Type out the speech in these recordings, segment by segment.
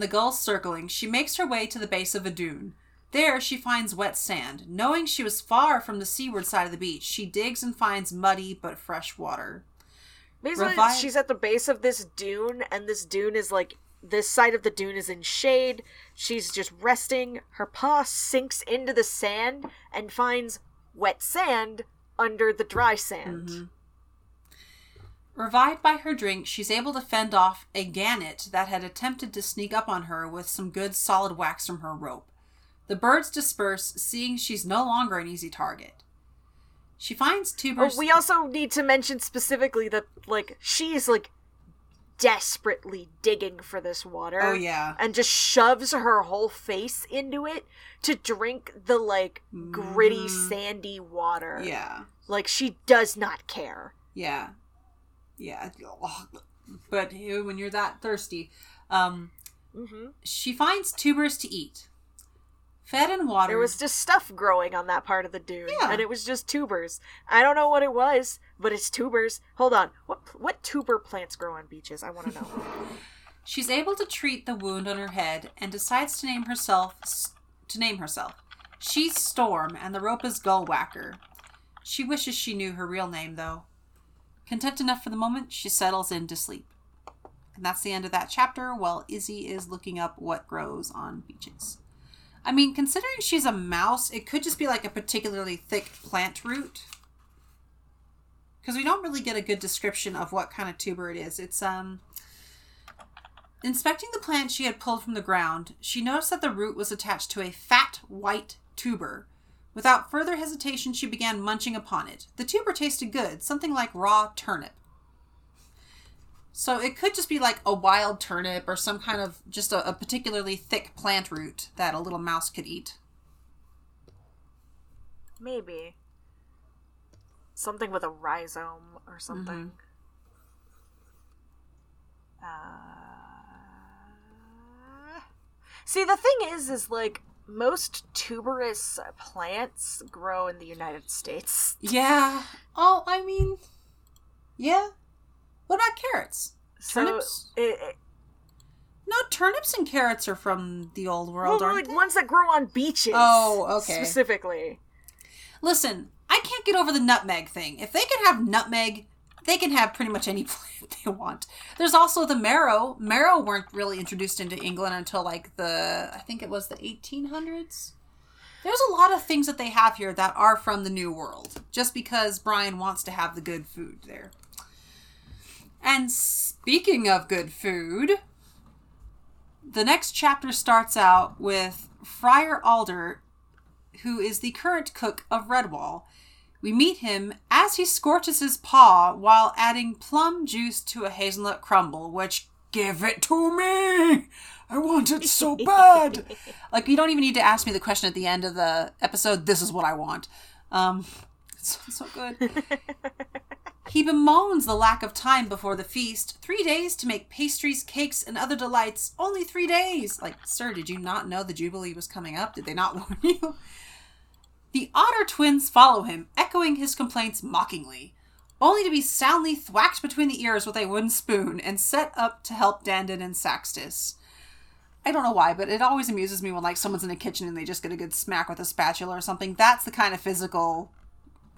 and the gulls circling, she makes her way to the base of a dune. There, she finds wet sand. Knowing she was far from the seaward side of the beach, she digs and finds muddy but fresh water. Basically, Revi- she's at the base of this dune, and this dune is like this side of the dune is in shade. She's just resting. Her paw sinks into the sand and finds wet sand under the dry sand. Mm-hmm. Revived by her drink, she's able to fend off a gannet that had attempted to sneak up on her with some good solid whacks from her rope. The birds disperse, seeing she's no longer an easy target. She finds oh, But tubers. we also need to mention specifically that like she's like desperately digging for this water. Oh, yeah. And just shoves her whole face into it to drink the like gritty mm-hmm. sandy water. yeah, Like she does not care. yeah, yeah. But when you're that thirsty, um, hmm she finds tubers to eat. Fed and watered. There was just stuff growing on that part of the dune, Yeah. and it was just tubers. I don't know what it was, but it's tubers. Hold on, what what tuber plants grow on beaches? I want to know. She's able to treat the wound on her head and decides to name herself to name herself. She's Storm and the rope is Gullwhacker. She wishes she knew her real name though. Content enough for the moment, she settles in to sleep. And that's the end of that chapter while Izzy is looking up what grows on beaches. I mean, considering she's a mouse, it could just be like a particularly thick plant root. Because we don't really get a good description of what kind of tuber it is. It's um Inspecting the plant she had pulled from the ground, she noticed that the root was attached to a fat white tuber. Without further hesitation, she began munching upon it. The tuber tasted good, something like raw turnip. So it could just be like a wild turnip or some kind of just a, a particularly thick plant root that a little mouse could eat. Maybe something with a rhizome or something. Uh... See, the thing is, is like most tuberous plants grow in the United States. Yeah. Oh, I mean, yeah. What about carrots? So Turnips? it, it- No, turnips and carrots are from the old well, world, aren't like they? ones that grow on beaches. Oh, okay. Specifically, Listen, I can't get over the nutmeg thing. If they can have nutmeg, they can have pretty much any plant they want. There's also the marrow. Marrow weren't really introduced into England until like the I think it was the 1800s. There's a lot of things that they have here that are from the New World, just because Brian wants to have the good food there. And speaking of good food, the next chapter starts out with Friar Alder who is the current cook of Redwall. We meet him as he scorches his paw while adding plum juice to a hazelnut crumble, which give it to me. I want it so bad. like you don't even need to ask me the question at the end of the episode. This is what I want. Um, it's so, so good. He bemoans the lack of time before the feast. Three days to make pastries, cakes, and other delights. Only three days. Like, sir, did you not know the Jubilee was coming up? Did they not warn you? The Otter twins follow him, echoing his complaints mockingly, only to be soundly thwacked between the ears with a wooden spoon and set up to help Dandin and Saxtus. I don't know why, but it always amuses me when like someone's in the kitchen and they just get a good smack with a spatula or something. That's the kind of physical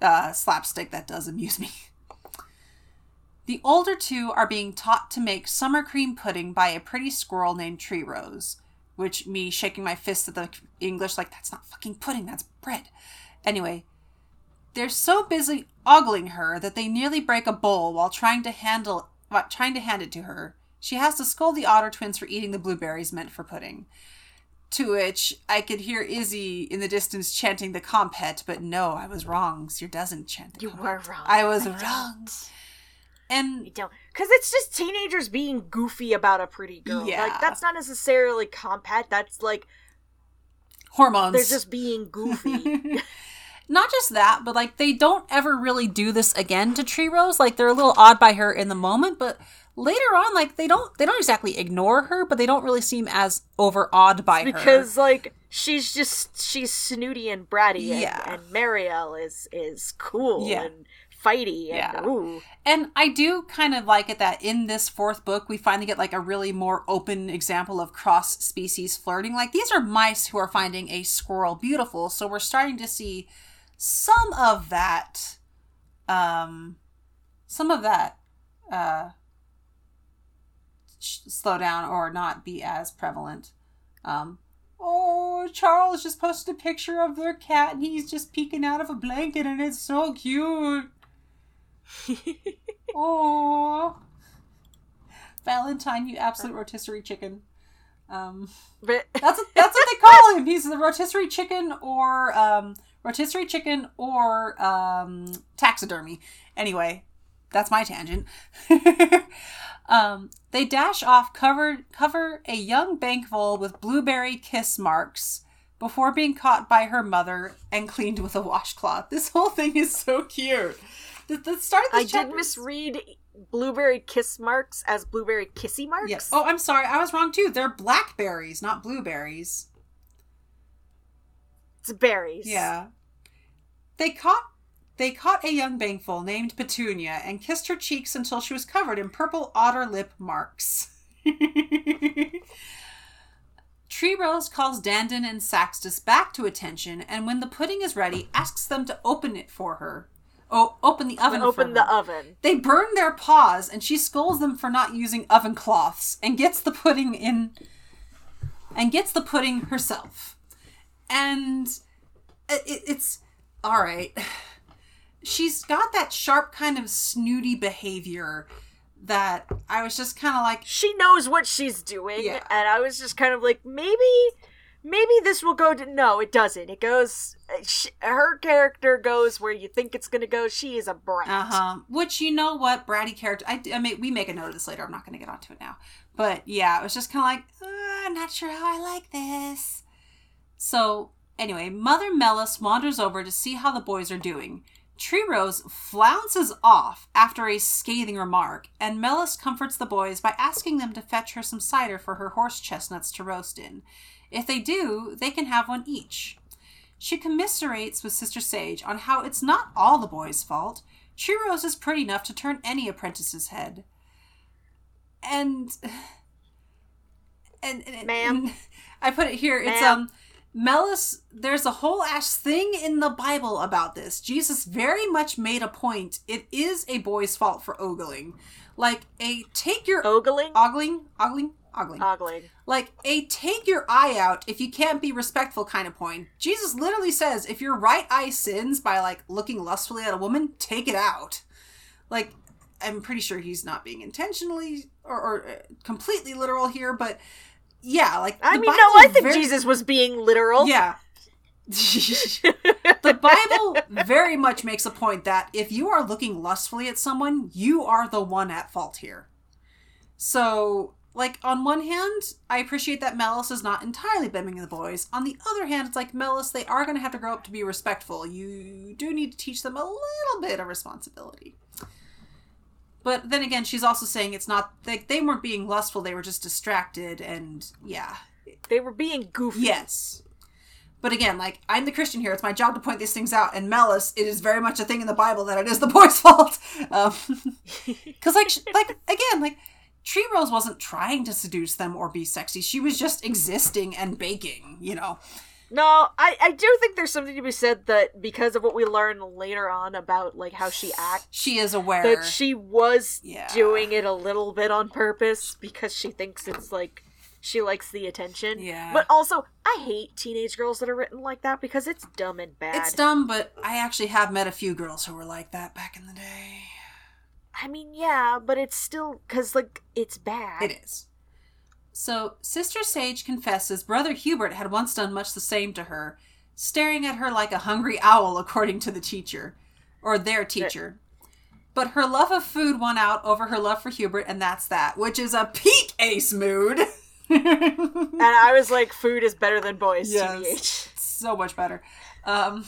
uh, slapstick that does amuse me. The older two are being taught to make summer cream pudding by a pretty squirrel named Tree Rose, which me shaking my fist at the English like that's not fucking pudding, that's bread. Anyway, they're so busy ogling her that they nearly break a bowl while trying to handle while trying to hand it to her. She has to scold the otter twins for eating the blueberries meant for pudding. To which I could hear Izzy in the distance chanting the compet, but no, I was wrong. Seer doesn't chant the you compet. were wrong. I was don't. wrong. And because it's just teenagers being goofy about a pretty girl. Yeah. Like that's not necessarily compact. That's like hormones. they're just being goofy. Not just that, but like they don't ever really do this again to Tree Rose. Like they're a little odd by her in the moment, but later on, like they don't they don't exactly ignore her, but they don't really seem as overawed by her. because like she's just she's snooty and bratty and, Yeah. and Marielle is is cool Yeah. and fighty. And, Yeah. Ooh. And I do kind of like it that in this fourth book, we finally get like a really more open example of cross species flirting. Like these are mice who are finding a squirrel beautiful. So we're starting to see some of that, um, some of that, uh, slow down or not be as prevalent. Um, oh, Charles just posted a picture of their cat and he's just peeking out of a blanket and it's so cute. Oh, Valentine, you absolute rotisserie chicken. Um, But that's that's what they call him. He's the rotisserie chicken, or um, rotisserie chicken, or um, taxidermy. Anyway, that's my tangent. um, they dash off, covered cover a young bankvole with blueberry kiss marks before being caught by her mother and cleaned with a washcloth. This whole thing is so cute. The, the start of I this did misread blueberry kiss marks as blueberry kissy marks. Yes. Oh, I'm sorry. I was wrong too. They're blackberries, not blueberries. It's berries. Yeah. They caught they caught a young bankvole named Petunia and kissed her cheeks until she was covered in purple otter lip marks. Tree Rose calls Dandin and Saxtus back to attention, and when the pudding is ready, asks them to open it for her. Oh, open the oven. Open the oven. They burn their paws, and she scolds them for not using oven cloths, and gets the pudding in, and gets the pudding herself. And it, it's all right. She's got that sharp kind of snooty behavior that I was just kind of like, She knows what she's doing, Yeah. and I was just kind of like, maybe, maybe this will go to. No, it doesn't. It goes. Sh her character goes where you think it's gonna go. She is a brat. uh huh. Which you know what, bratty character. I, I mean, we make a note of this later. I'm not going to get onto it now. But yeah, it was just kind of like, uh, I'm not sure how I like this. So anyway, Mother Mellus wanders over to see how the boys are doing. Tree Rose flounces off after a scathing remark, and Mellus comforts the boys by asking them to fetch her some cider for her horse chestnuts to roast in. If they do, they can have one each. She commiserates with Sister Sage on how it's not all the boys' fault. Rose is pretty enough to turn any apprentice's head. And and, and Ma'am? and I put it here. It's Ma'am? um Mellus. There's a whole ass thing in the Bible about this. Jesus very much made a point. It is a boy's fault for ogling, like a take your Ogling, ogling, ogling, ogling, ogling. like a take your eye out if you can't be respectful kind of point. Jesus literally says if your right eye sins by like looking lustfully at a woman, take it out. Like I'm pretty sure he's not being intentionally or, or uh, completely literal here, but yeah, like I mean, no, I think very- Jesus was being literal. Yeah. the Bible very much makes a point that if you are looking lustfully at someone, you are the one at fault here. So, like, on one hand, I appreciate that Mellus is not entirely blaming the boys. On the other hand, it's like, Mellus, they are going to have to grow up to be respectful. You do need to teach them a little bit of responsibility. But then again, she's also saying it's not, like, they weren't being lustful, they were just distracted, and yeah, They were being goofy. Yes. But again, like I'm the Christian here. It's my job to point these things out. And Mellus, it is very much a thing in the Bible that it is the boy's fault. Um, because like, like again, like Tree Rose wasn't trying to seduce them or be sexy. She was just existing and baking. You know. No, I, I do think there's something to be said that because of what we learn later on about like how she acts, She is aware. that she was Yeah. doing it a little bit on purpose because she thinks it's like she likes the attention. Yeah. But also, I hate teenage girls that are written like that because it's dumb and bad. it's dumb, but I actually have met a few girls who were like that back in the day. I mean, yeah, but it's still because like it's bad. It is. So, Sister Sage confesses Brother Hubert had once done much the same to her, staring at her like a hungry owl, according to the teacher, or their teacher. But her love of food won out over her love for Hubert, and that's that, which is a peak ace mood. And I was like, food is better than boys. Yes. TBH. so much better. Um,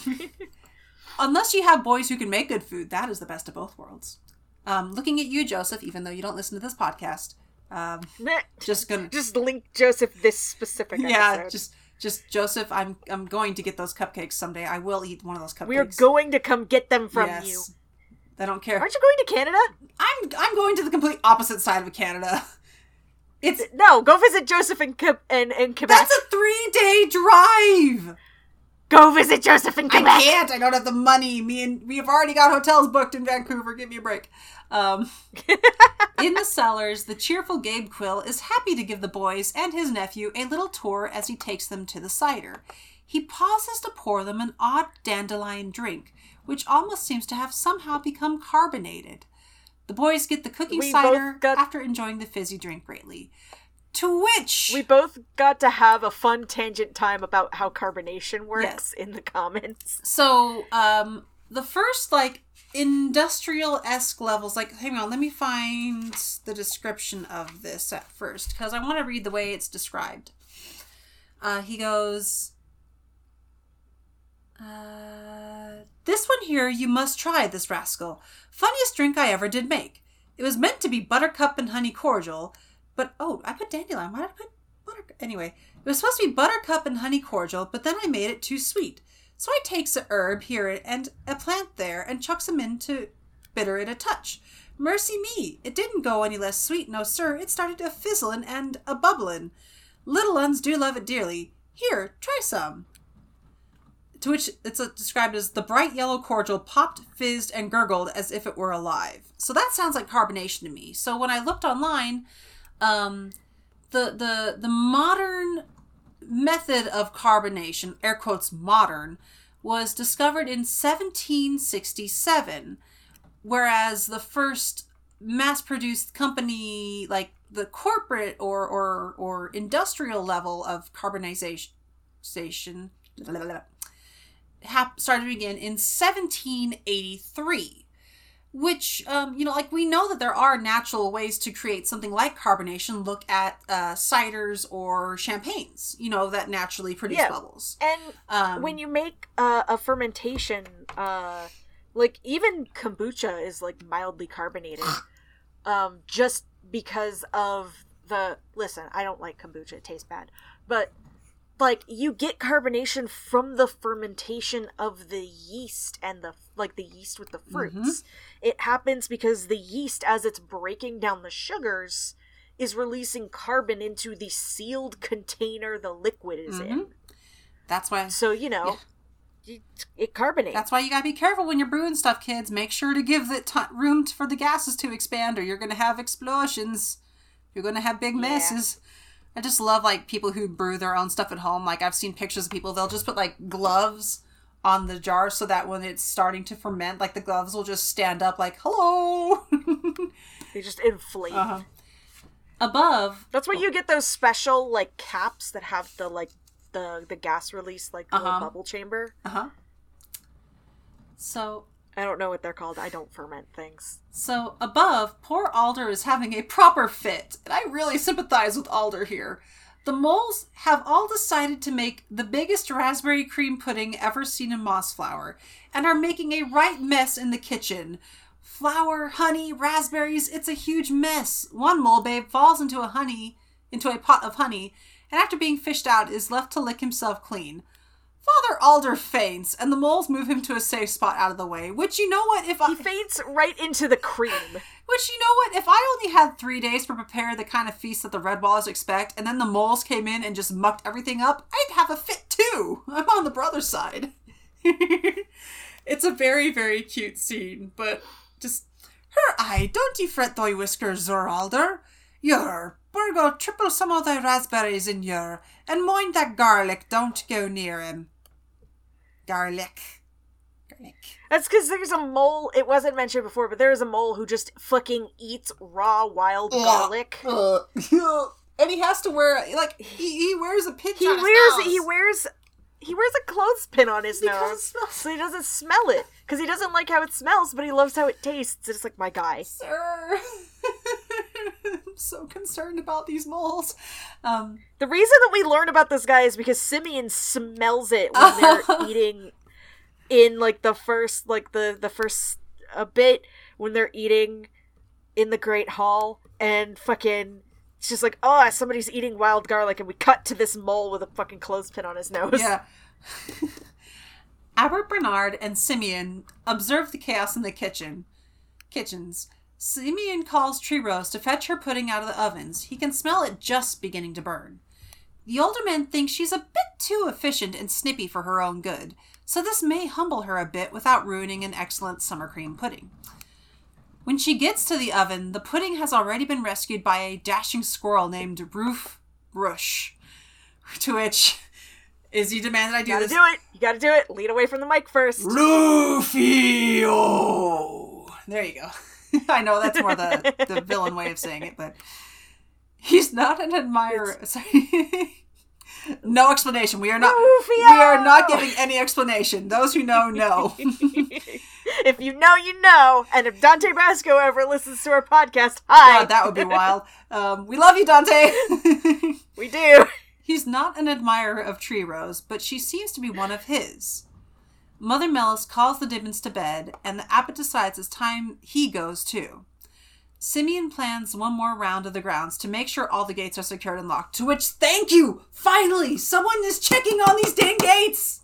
unless you have boys who can make good food, that is the best of both worlds. Um, looking at you, Joseph, even though you don't listen to this podcast, um, just gonna Just link Joseph this specific yeah just just joseph i'm i'm going to get those cupcakes someday i will eat one of those cupcakes we are going to come get them from Yes. you. I don't care. Aren't you going to Canada? I'm I'm going to the complete opposite side of Canada. It's No, go visit Joseph in, in, in Quebec. that's a three day drive. Go visit Joseph in Quebec. I can't. I don't have the money. Me and we have already got hotels booked in Vancouver. Give me a break. Um, in the cellars, the cheerful Gabe Quill is happy to give the boys and his nephew a little tour as he takes them to the cider. He pauses to pour them an odd dandelion drink, which almost seems to have somehow become carbonated. The boys get the cooking We cider got- after enjoying the fizzy drink greatly. To which We both got to have a fun tangent time about how carbonation works in the comments. So, um, the first like industrial esque levels, like, hang on, let me find the description of this at first because I want to read the way it's described. Uh, he goes, uh, This one here you must try, this rascal. Funniest drink I ever did make. It was meant to be buttercup and honey cordial, but oh, I put dandelion. Why did I put buttercup? Anyway, it was supposed to be buttercup and honey cordial, but then I made it too sweet. So I takes a herb here and a plant there and chucks 'em in to bitter it a touch. Mercy me, it didn't go any less sweet, no sir. It started a fizzlin' and a bubblin'. Little uns do love it dearly. Here, try some. To which it's described as the bright yellow cordial popped, fizzed, and gurgled as if it were alive. So that sounds like carbonation to me. So when I looked online, um, the the the modern method of carbonation, air quotes modern, was discovered in 1767, whereas the first mass-produced company, like the corporate or or or industrial level of carbonization, hap- started to begin in 1783 which um, you know like we know that there are natural ways to create something like carbonation look at uh, ciders or champagnes you know that naturally produce Yeah. bubbles And um, when you make uh, a fermentation, uh, like even kombucha is like mildly carbonated, um, just because of the. Listen, I don't like kombucha; it tastes bad, but like you get carbonation from the fermentation of the yeast and the like the yeast with the mm-hmm. fruits. It happens because the yeast, as it's breaking down the sugars, is releasing carbon into the sealed container the liquid is mm-hmm. in. that's why So you know, you, it carbonates. that's why you gotta be careful when you're brewing stuff kids. Make sure to give the t- room for the gases to expand or you're gonna have explosions. You're gonna have big messes I just love like people who brew their own stuff at home. Like I've seen pictures of people, they'll just put like gloves on the jar so that when it's starting to ferment, like the gloves will just stand up like, hello. They just inflate. uh-huh. Above, That's why you get those special like caps that have the like the the gas release like the Uh-huh. bubble chamber. uh huh. So I don't know what they're called. I don't ferment things. So above, poor Alder is having a proper fit, and I really sympathize with Alder here. The moles have all decided to make the biggest raspberry cream pudding ever seen in Mossflower, and are making a right mess in the kitchen. Flour, honey, raspberries, it's a huge mess. One mole babe falls into a honey into a pot of honey, and after being fished out is left to lick himself clean. Father Alder faints, and the moles move him to a safe spot out of the way. Which you know what? If I He faints right into the cream. which you know what? If I only had three days to prepare the kind of feast that the red walls expect, and then the moles came in and just mucked everything up, I'd have a fit too. I'm on the brother side. it's a very, very cute scene, but just her eye, don't ye fret thy whiskers, Zoralder. Yer, Burgo, triple some of thy raspberries in yer, and mind that garlic, don't go near him. Garlic. Garlic. That's because there's a mole. It wasn't mentioned before, but there is a mole who just fucking eats raw wild garlic. Uh, and he has to wear like he, he wears a pinch. He on his wears nose. he wears he wears a clothespin on his Because nose so he doesn't smell it because he doesn't like how it smells, but he loves how it tastes. It's like my guy. Sir, I'm so concerned about these moles. Um, The reason that we learn about this guy is because Simeon smells it when they're eating in like the first like the the first a bit when they're eating in the Great Hall and fucking it's just like oh somebody's eating wild garlic and we cut to this mole with a fucking clothespin on his nose. yeah. Abbot Bernard and Simeon observe the chaos in the kitchen. kitchens. Simeon calls Tree Rose to fetch her pudding out of the ovens. He can smell it just beginning to burn. The older man thinks she's a bit too efficient and snippy for her own good, so this may humble her a bit without ruining an excellent summer cream pudding. When she gets to the oven, the pudding has already been rescued by a dashing squirrel named Rufe Brush. To which Izzy demanded I do You gotta this. do it. You gotta do it. Lead away from the mic first. Rufio. There you go. I know that's more the, the villain way of saying it, but he's not an admirer. Sorry. no explanation. We are not. Rufio! We are not giving any explanation. Those who know know. if you know, you know. And if Dante Basco ever listens to our podcast, hi. God, that would be wild. Um, we love you, Dante. we do. He's not an admirer of Tree Rose, but she seems to be one of his. Mother Mellus calls the Dibbins to bed, and the abbot decides it's time he goes too. Simeon plans one more round of the grounds to make sure all the gates are secured and locked. To which, thank you! Finally, someone is checking on these dang gates!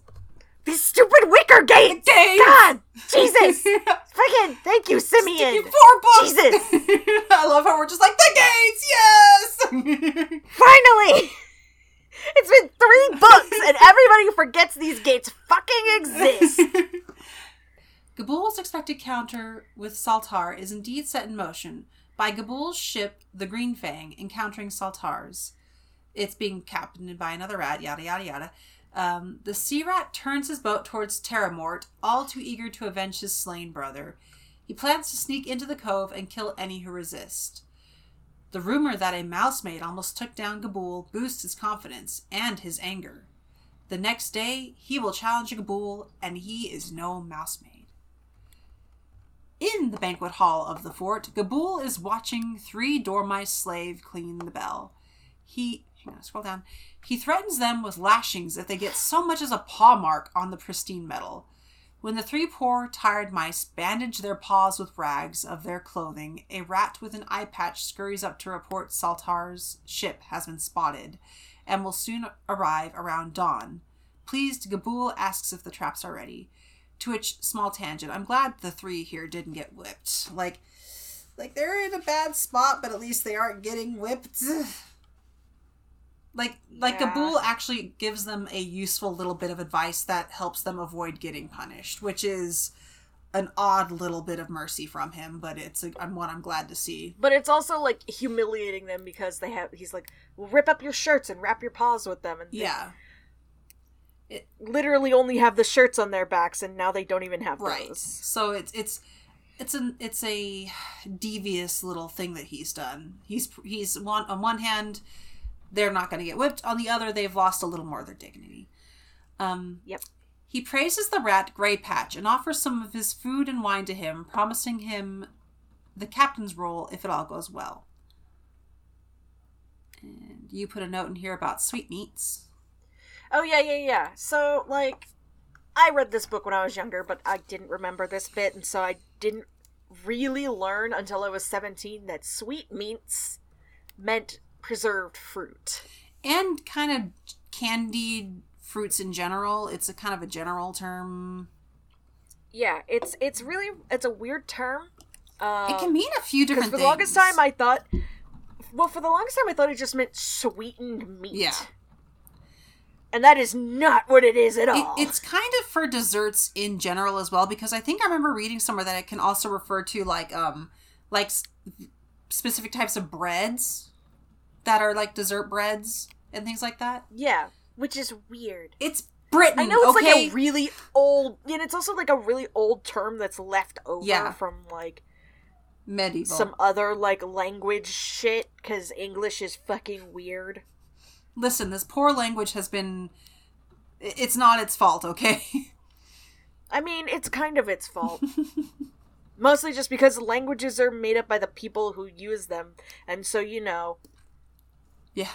These stupid wicker gates. Gates! God, Jesus. Freaking thank you, Simeon. Four bucks! Jesus. I love how we're just like, the gates! Yes! Finally. It's been three books, and everybody forgets these gates fucking exist. Gabool's expected counter with Saltar is indeed set in motion by Gabool's ship, the Green Fang, encountering Saltar's. It's being captained by another rat, yada yada yada. Um, the sea rat turns his boat towards Terramort, all too eager to avenge his slain brother. He plans to sneak into the cove and kill any who resist. The rumor that a mousemaid almost took down Gabool boosts his confidence and his anger. The next day, he will challenge Gabool, and he is no mousemaid. In the banquet hall of the fort, Gabool is watching three dormice slave clean the bell. He hang on, scroll down. He threatens them with lashings if they get so much as a paw mark on the pristine metal. When the three poor, tired mice bandage their paws with rags of their clothing, a rat with an eye patch scurries up to report Saltar's ship has been spotted and will soon arrive around dawn. Pleased, Gabool asks if the traps are ready. To which, small tangent, I'm glad the three here didn't get whipped. Like, like they're in a bad spot, but at least they aren't getting whipped. Like, like Yeah. Gabool actually gives them a useful little bit of advice that helps them avoid getting punished, which is an odd little bit of mercy from him, but it's a, I'm one I'm glad to see. But it's also like humiliating them because they have. He's like, well, rip up your shirts and wrap your paws with them, and Yeah, literally only have the shirts on their backs, and now they don't even have right. those. So it's it's it's an it's a devious little thing that he's done. He's he's one on one hand, they're not going to get whipped. On the other, they've lost a little more of their dignity. Um, Yep. He praises the rat Grey Patch and offers some of his food and wine to him, promising him the captain's role if it all goes well. And you put a note in here about sweetmeats. Oh yeah, yeah, yeah. So like, I read this book when I was younger, but I didn't remember this bit, and so I didn't really learn until I was seventeen that sweetmeats meant preserved fruit. and kind of candied fruits in general. It's a kind of a general term. Yeah, it's it's really it's a weird term. Um, It can mean a few different for the longest time I thought, well, for the longest time I thought it just meant sweetened meat. Yeah. and that is not what it is at It, all. it's kind of for desserts in general as well because I think I remember reading somewhere that it can also refer to like um like specific types of breads that are like dessert breads and things like that. yeah, which is weird. It's Britain. I know it's okay? like a really old, and it's also like a really old term that's left over Yeah. from like medieval. some other like language shit because English is fucking weird. Listen, this poor language has been. It's not its fault, okay? I mean, it's kind of its fault. Mostly just because languages are made up by the people who use them, and so you know, yeah.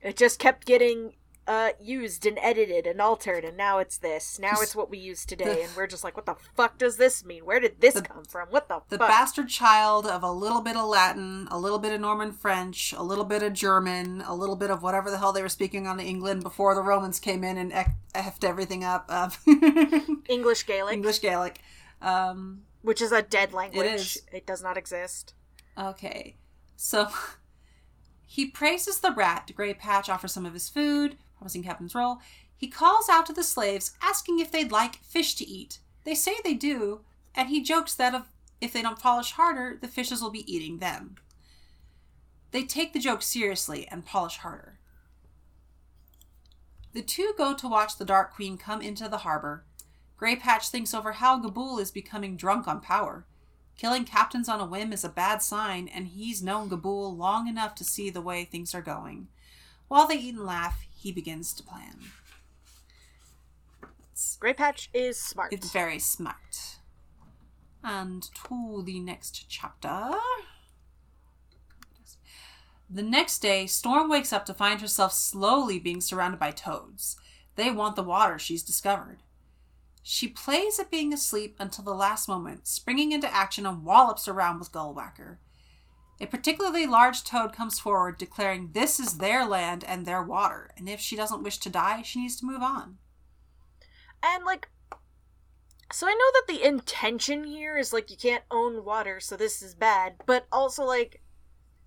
it just kept getting uh used and edited and altered, and now it's this. Now it's what we use today, and we're just like, what the fuck does this mean? Where did this The- come from? What the, The fuck? bastard child of a little bit of Latin, a little bit of Norman French, a little bit of German, a little bit of whatever the hell they were speaking on England before the Romans came in and effed everything up. Um, English Gaelic. English Gaelic. Um, which is a dead language. is. It does not exist. Okay. So he praises the rat. Grey Patch offers some of his food, promising Captain's role. He calls out to the slaves, asking if they'd like fish to eat. They say they do, and he jokes that if, if they don't polish harder, the fishes will be eating them. They take the joke seriously and polish harder. The two go to watch the Dark Queen come into the harbor. Grey Patch thinks over how Gabool is becoming drunk on power. Killing captains on a whim is a bad sign, and he's known Gabool long enough to see the way things are going. While they eat and laugh, he begins to plan. Grey Patch is smart. It's very smart. And to the next chapter. The next day, Storm wakes up to find herself slowly being surrounded by toads. They want the water she's discovered. She plays at being asleep until the last moment, springing into action and wallops around with Gullwhacker. A particularly large toad comes forward, declaring this is their land and their water, and if she doesn't wish to die, she needs to move on. And like so I know that the intention here is like you can't own water, so this is bad, but also like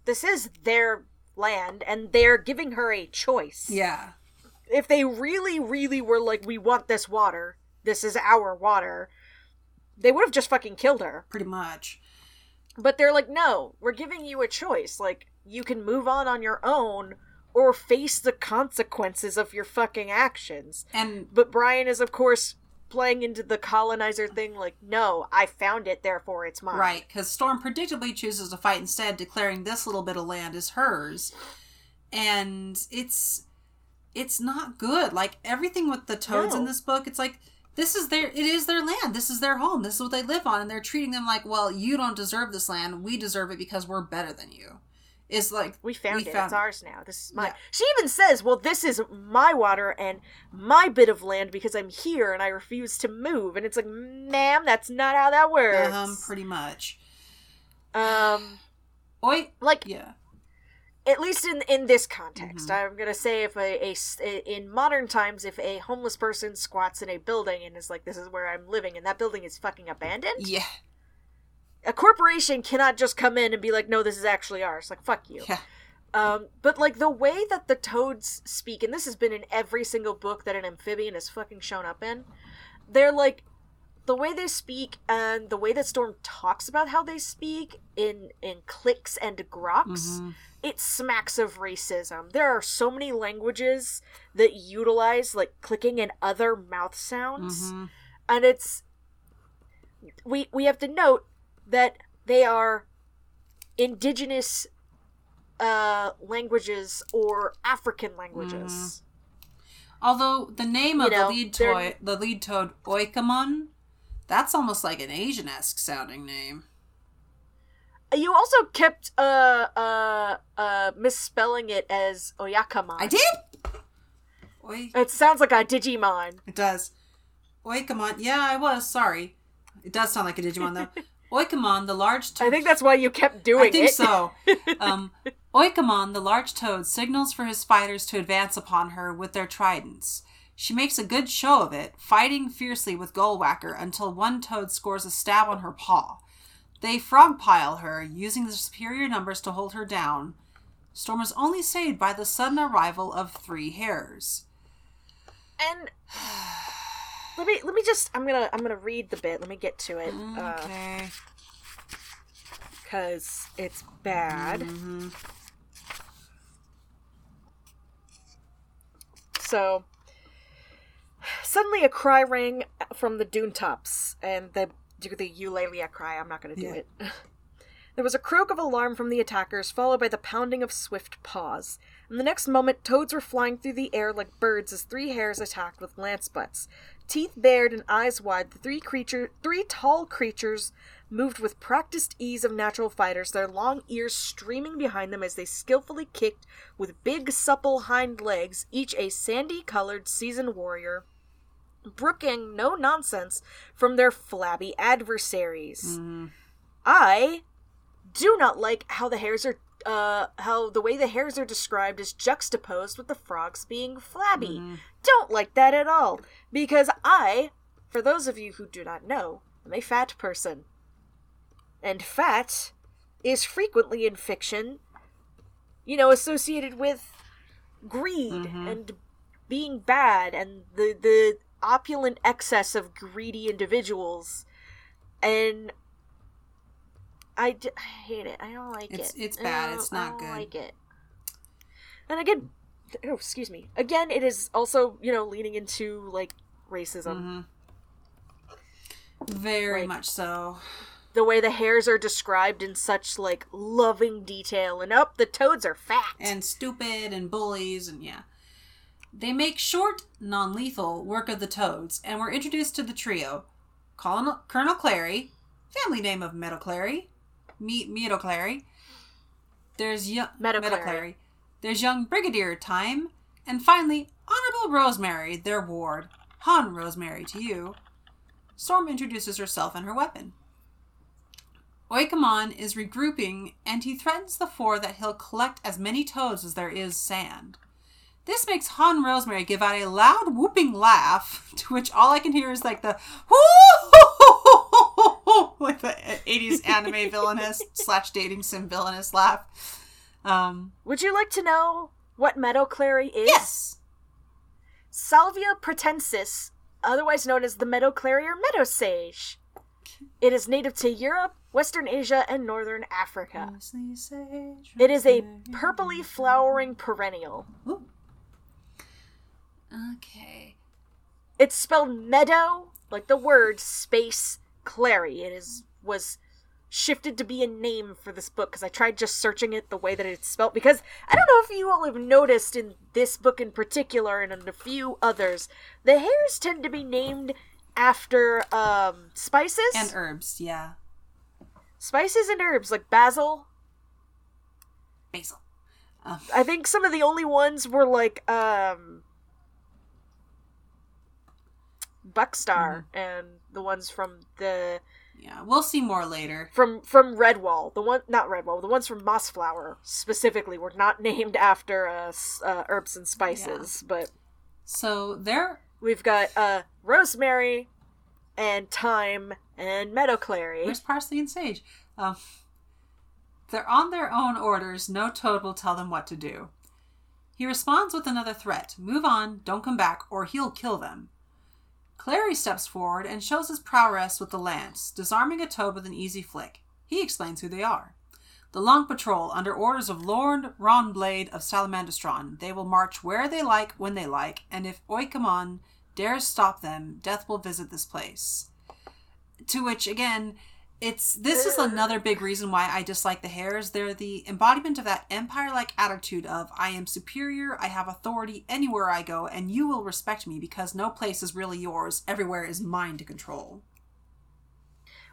this is their land and they're giving her a choice. Yeah. If they really really were like we want this water, this is our water, they would have just fucking killed her. Pretty much. But they're like no, we're giving you a choice. Like you can move on on your own or face the consequences of your fucking actions. And But Brian is, of course, playing into the colonizer thing like, no, I found it, therefore it's mine. Right, because Storm predictably chooses to fight instead, declaring this little bit of land is hers, and it's it's not good. Like everything with the toads in this book, it's like this is their it is their land, this is their home, this is what they live on, and they're treating them like, well, you don't deserve this land, we deserve it because we're better than you. It's like We found We it. found it's it. ours now. This is mine. Yeah. She even says, well, this is my water and my bit of land because I'm here and I refuse to move. And it's like, ma'am, that's not how that works. um, pretty much. um, Oi, like, yeah, at least in in this context Mhm. i'm gonna say if a, a in modern times if a homeless person squats in a building and is like this is where i'm living and that building is fucking abandoned yeah, a corporation cannot just come in and be like no this is actually ours like fuck you yeah. um but like the way that the toads speak and this has been in every single book that an amphibian has fucking shown up in they're like the way they speak and the way that storm talks about how they speak in in clicks and groks Mhm. It smacks of racism. There are so many languages that utilize like clicking and other mouth sounds, Mhm. and it's we we have to note that they are indigenous uh languages or African languages. Although the name of You know, the lead toy, the lead toad Oikamon, that's almost like an Asian-esque sounding name. You also kept uh uh uh misspelling it as Oyakamon. I did. Oi, It sounds like a Digimon. it does. Oikamon, yeah, I was sorry. It does sound like a Digimon though. Oikamon, the large toad. I think that's why you kept doing it. I think it. so. Um, Oikamon, the large toad, signals for his spiders to advance upon her with their tridents. She makes a good show of it, fighting fiercely with Gullwhacker until one toad scores a stab on her paw. They frogpile her, using their superior numbers to hold her down. Storm is only saved by the sudden arrival of three hares. and let me let me just i'm gonna i'm gonna read the bit let me get to it uh, Okay. because it's bad Mhm. so suddenly a cry rang from the dune tops and the do the eulalia cry i'm not gonna do Yeah. it. There was a croak of alarm from the attackers followed by the pounding of swift paws. And the next moment toads were flying through the air like birds as three hares attacked with lance butts. Teeth bared and eyes wide the three creature three tall creatures moved with practiced ease of natural fighters their long ears streaming behind them as they skillfully kicked with big supple hind legs each a sandy colored seasoned warrior brooking no nonsense from their flabby adversaries Mhm. I do not like how the hares are uh how the way the hares are described is juxtaposed with the frogs being flabby. Mhm. Don't like that at all because I, for those of you who do not know, am a fat person. and fat is frequently in fiction, you know, associated with greed Mhm. and being bad and the the opulent excess of greedy individuals and I, d- I hate it. I don't like It's- it. it's bad. It's I not don't good. like it. And again, oh, excuse me. Again, it is also you know leaning into like racism. Mhm. Very Like- much so. The way the hares are described in such like loving detail, and up the toads are fat. And stupid and bullies and yeah. They make short, non lethal work of the Toads, and we're introduced to the trio Colonel, Colonel Clary, family name of Meadow Clary, Me- Meadow Clary. There's young Meadow Clary. There's young Brigadier Thyme, and finally Honorable Rosemary, their ward. Hon Rosemary to you. Storm introduces herself and her weapon. Oikamon is regrouping, and he threatens the four that he'll collect as many toads as there is sand. This makes Hon Rosemary give out a loud whooping laugh, to which all I can hear is like the like the 80s anime villainous slash dating sim villainous laugh. Um, Would you like to know what Meadow Clary is? yes. Salvia pratensis, otherwise known as the meadow clary or meadow sage. It is native to Europe, Western Asia, and Northern Africa. It is a purpley flowering perennial. Ooh. Okay. It's spelled meadow, like the word space clary. It is was shifted to be a name for this book because I tried just searching it the way that it's spelled because I don't know if you all have noticed in this book in particular and in a few others, the hares tend to be named after um spices And herbs, yeah. spices and herbs like basil. Basil. Um, I think some of the only ones were like um Buckstar and the ones from the yeah, we'll see more later. from from Redwall. The one not Redwall, the ones from Mossflower specifically were not named after uh, uh herbs and spices, but So they're we've got uh rosemary and thyme and meadow clary. Where's parsley and sage? Um, they're on their own orders. No toad will tell them what to do. He responds with another threat move on, don't come back, or he'll kill them. Clary steps forward and shows his prowess with the lance, disarming a toad with an easy flick. He explains who they are. The Long Patrol, under orders of Lord Rawnblade of Salamandastron, they will march where they like, when they like, and if Oikamon dares stop them, death will visit this place to which again it's this is another big reason why i dislike the hares they're the embodiment of that empire like attitude of i am superior i have authority anywhere i go and you will respect me because no place is really yours everywhere is mine to control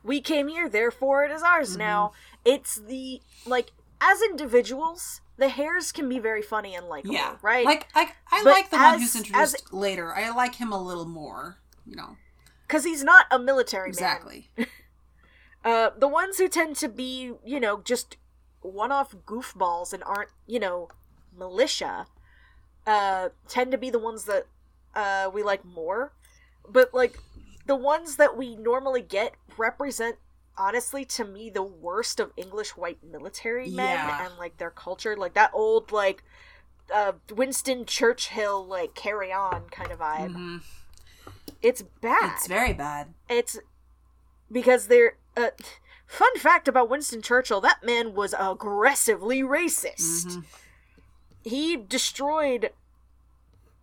we came here, therefore it is ours Mm-hmm. now. It's the like as individuals, the hares can be very funny and likable, yeah right? like i, I But like the one who's introduced later i like him a little more you know because he's not a military man. exactly Uh, the ones who tend to be, you know, just one-off goofballs and aren't, you know, militia, uh, tend to be the ones that uh, we like more. But like the ones that we normally get represent, honestly, to me, the worst of English white military men Yeah. and like their culture, like that old like uh, Winston Churchill like carry on kind of vibe. Mhm. It's bad it's very bad it's because they're uh, fun fact about winston churchill that man was aggressively racist Mhm. he destroyed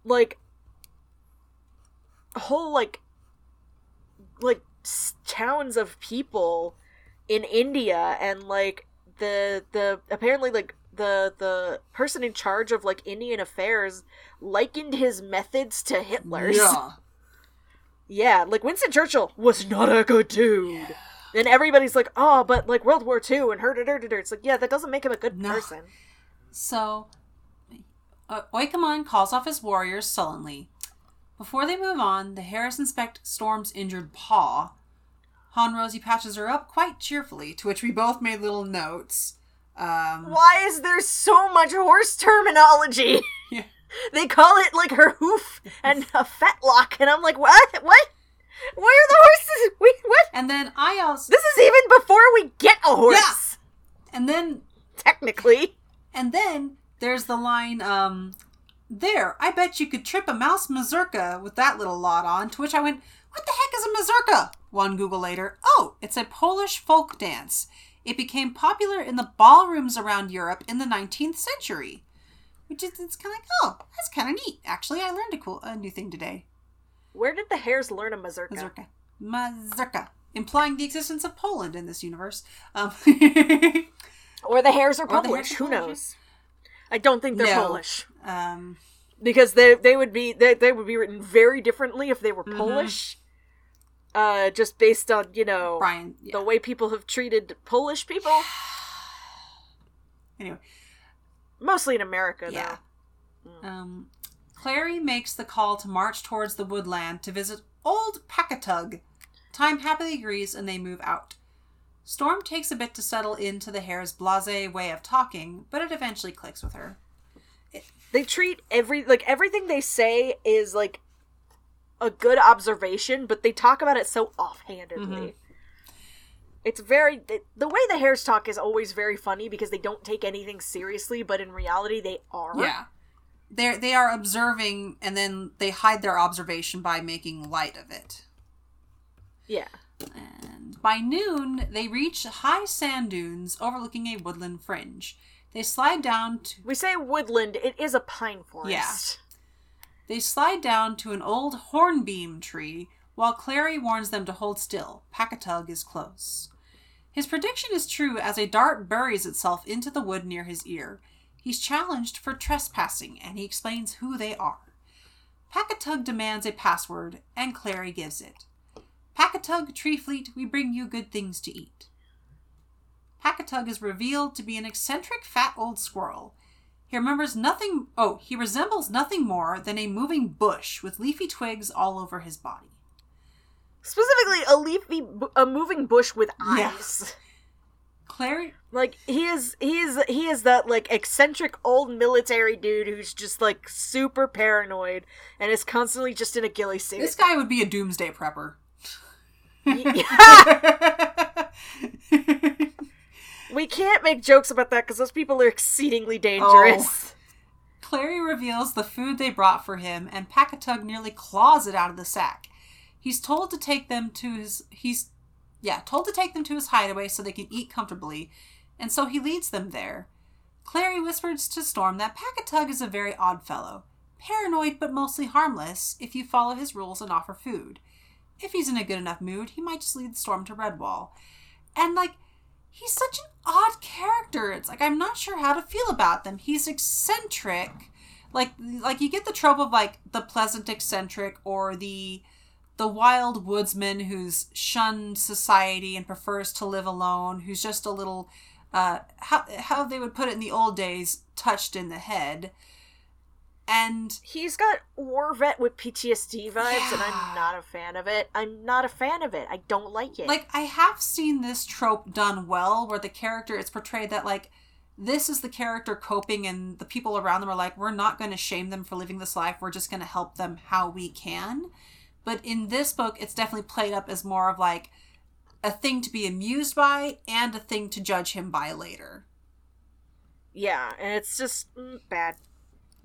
like whole like like s- towns of people in india and like the the apparently like the the person in charge of like indian affairs likened his methods to hitler's yeah yeah, like Winston Churchill was not a good dude. And everybody's like, oh, but like World War II and her, it's like, yeah, that doesn't make him a good No. person. So, uh, Oikamon calls off his warriors sullenly. Before they move on, the hares inspect Storm's injured paw. Hon Rosie patches her up quite cheerfully, to which we both made little notes. Um, Why is there so much horse terminology? Yeah. they call it like her hoof and a fetlock, and I'm like, what? What? Why are the is we what? And then I also This is even before we get a horse. and then Technically. and then there's the line um there, I bet you could trip a mouse mazurka with that little lot on. To which I went, What the heck is a mazurka? One Google later. Oh, it's a Polish folk dance. It became popular in the ballrooms around Europe in the 19th century. Which is, it's kind of like, oh, that's kind of neat. Actually, I learned a cool, a new thing today. Where did the hares learn a mazurka? Mazurka. Mazurka. Implying the existence of Poland in this universe. Um, Or the hares are Polish. hares Who Polish, knows? I don't think they're No. Polish. um, Because they they would be they, they would be written very differently if they were Mhm. Polish. Uh just based on, you know, Brian. Yeah. the way people have treated Polish people. Anyway. Mostly in America, Yeah. though. Um, Clary makes the call to march towards the woodland to visit old Packatug. Thyme happily agrees and they move out. Storm takes a bit to settle into the hare's blase way of talking, but it eventually clicks with her. They treat every like everything they say is like a good observation, but they talk about it so offhandedly. Mm-hmm. It's very it- the way the hares talk is always very funny because they don't take anything seriously, but in reality they are. Yeah. They're, they are observing and then they hide their observation by making light of it. Yeah. And by noon, they reach high sand dunes overlooking a woodland fringe. They slide down to We say woodland, it is a pine forest. Yeah. They slide down to an old hornbeam tree while Clary warns them to hold still. Packatug is close. His prediction is true as a dart buries itself into the wood near his ear. He's challenged for trespassing and he explains who they are. Packatug demands a password and Clary gives it. Packatug, Tree Fleet, we bring you good things to eat. Packatug is revealed to be an eccentric fat old squirrel. He remembers nothing. Oh, he resembles nothing more than a moving bush with leafy twigs all over his body. Specifically, a leafy, a moving bush with eyes. Clary, Like he is, he is, he is that like eccentric old military dude who's just like super paranoid and is constantly just in a ghillie suit. this guy would be a doomsday prepper. we can't make jokes about that because those people are exceedingly dangerous. Oh. Clary reveals the food they brought for him, and Packatug nearly claws it out of the sack. He's told to take them to his he's yeah, told to take them to his hideaway so they can eat comfortably, and so he leads them there. Clary whispers to Storm that Packatug is a very odd fellow. Paranoid but mostly harmless if you follow his rules and offer food. If he's in a good enough mood, he might just lead Storm to Redwall. And like he's such an odd character. It's like I'm not sure how to feel about them. He's eccentric. Like like you get the trope of like the pleasant eccentric or the the wild woodsman who's shunned society and prefers to live alone, who's just a little uh how how they would put it in the old days, touched in the head. And He's got war vet with PTSD vibes, and I'm not a fan of it. I'm not a fan of it. I don't like it. like I have seen this trope done well where the character it's portrayed that like this is the character coping and the people around them are like we're not going to shame them for living this life we're just going to help them how we can but in this book it's definitely played up as more of like a thing to be amused by and a thing to judge him by later yeah, and it's just mm, bad.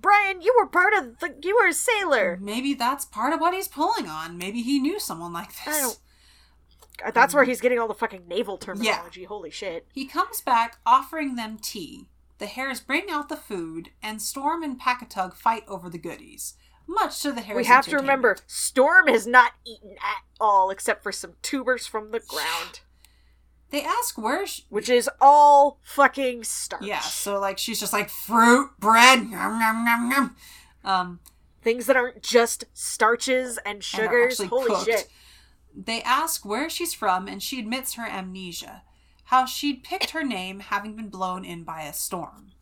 Brian, you were part of the. You were a sailor. maybe that's part of what he's pulling on maybe he knew someone like this I don't- Uh, That's where he's getting all the fucking naval terminology. Yeah. Holy shit. He comes back offering them tea. The hares bring out the food, and Storm and Packatug fight over the goodies, much to the hares' We have to remember, Storm has not eaten at all except for some tubers from the ground, They ask where. She, which is all fucking starch. yeah, so like she's just like fruit, bread, yum yum yum yum. Um, Things that aren't just starches and and sugars. actually Holy cooked. shit. They ask where she's from, and she admits her amnesia, how she'd picked her name having been blown in by a storm.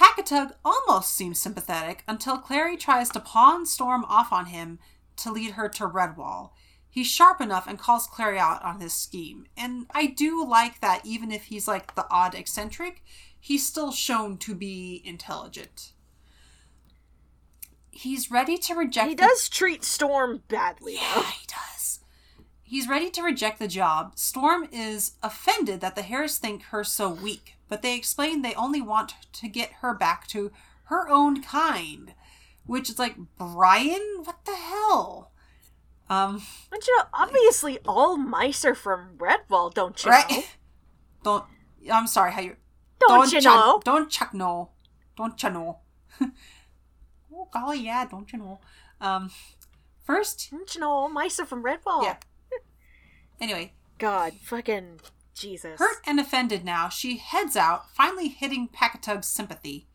Packatug almost seems sympathetic until Clary tries to pawn Storm off on him to lead her to Redwall. He's sharp enough and calls Clary out on his scheme, and I do like that even if he's like the odd eccentric, he's still shown to be intelligent. He's ready to reject He the does treat Storm badly, though. yeah, he does. He's ready to reject the job. Storm is offended that the Hares think her so weak, but they explain they only want to get her back to her own kind. Which is like, Brian? What the hell? Um, Don't you know, obviously all mice are from Redwall, don't you know? right? Don't. I'm sorry. How you? Don't, you cha- know? Don't chuck know. Don't you know? oh golly, yeah. Don't you know? Um, first, Don't you know all mice are from Redwall? Yeah. anyway, God, fucking Jesus. hurt and offended now, she heads out, finally hitting Packatug's sympathy.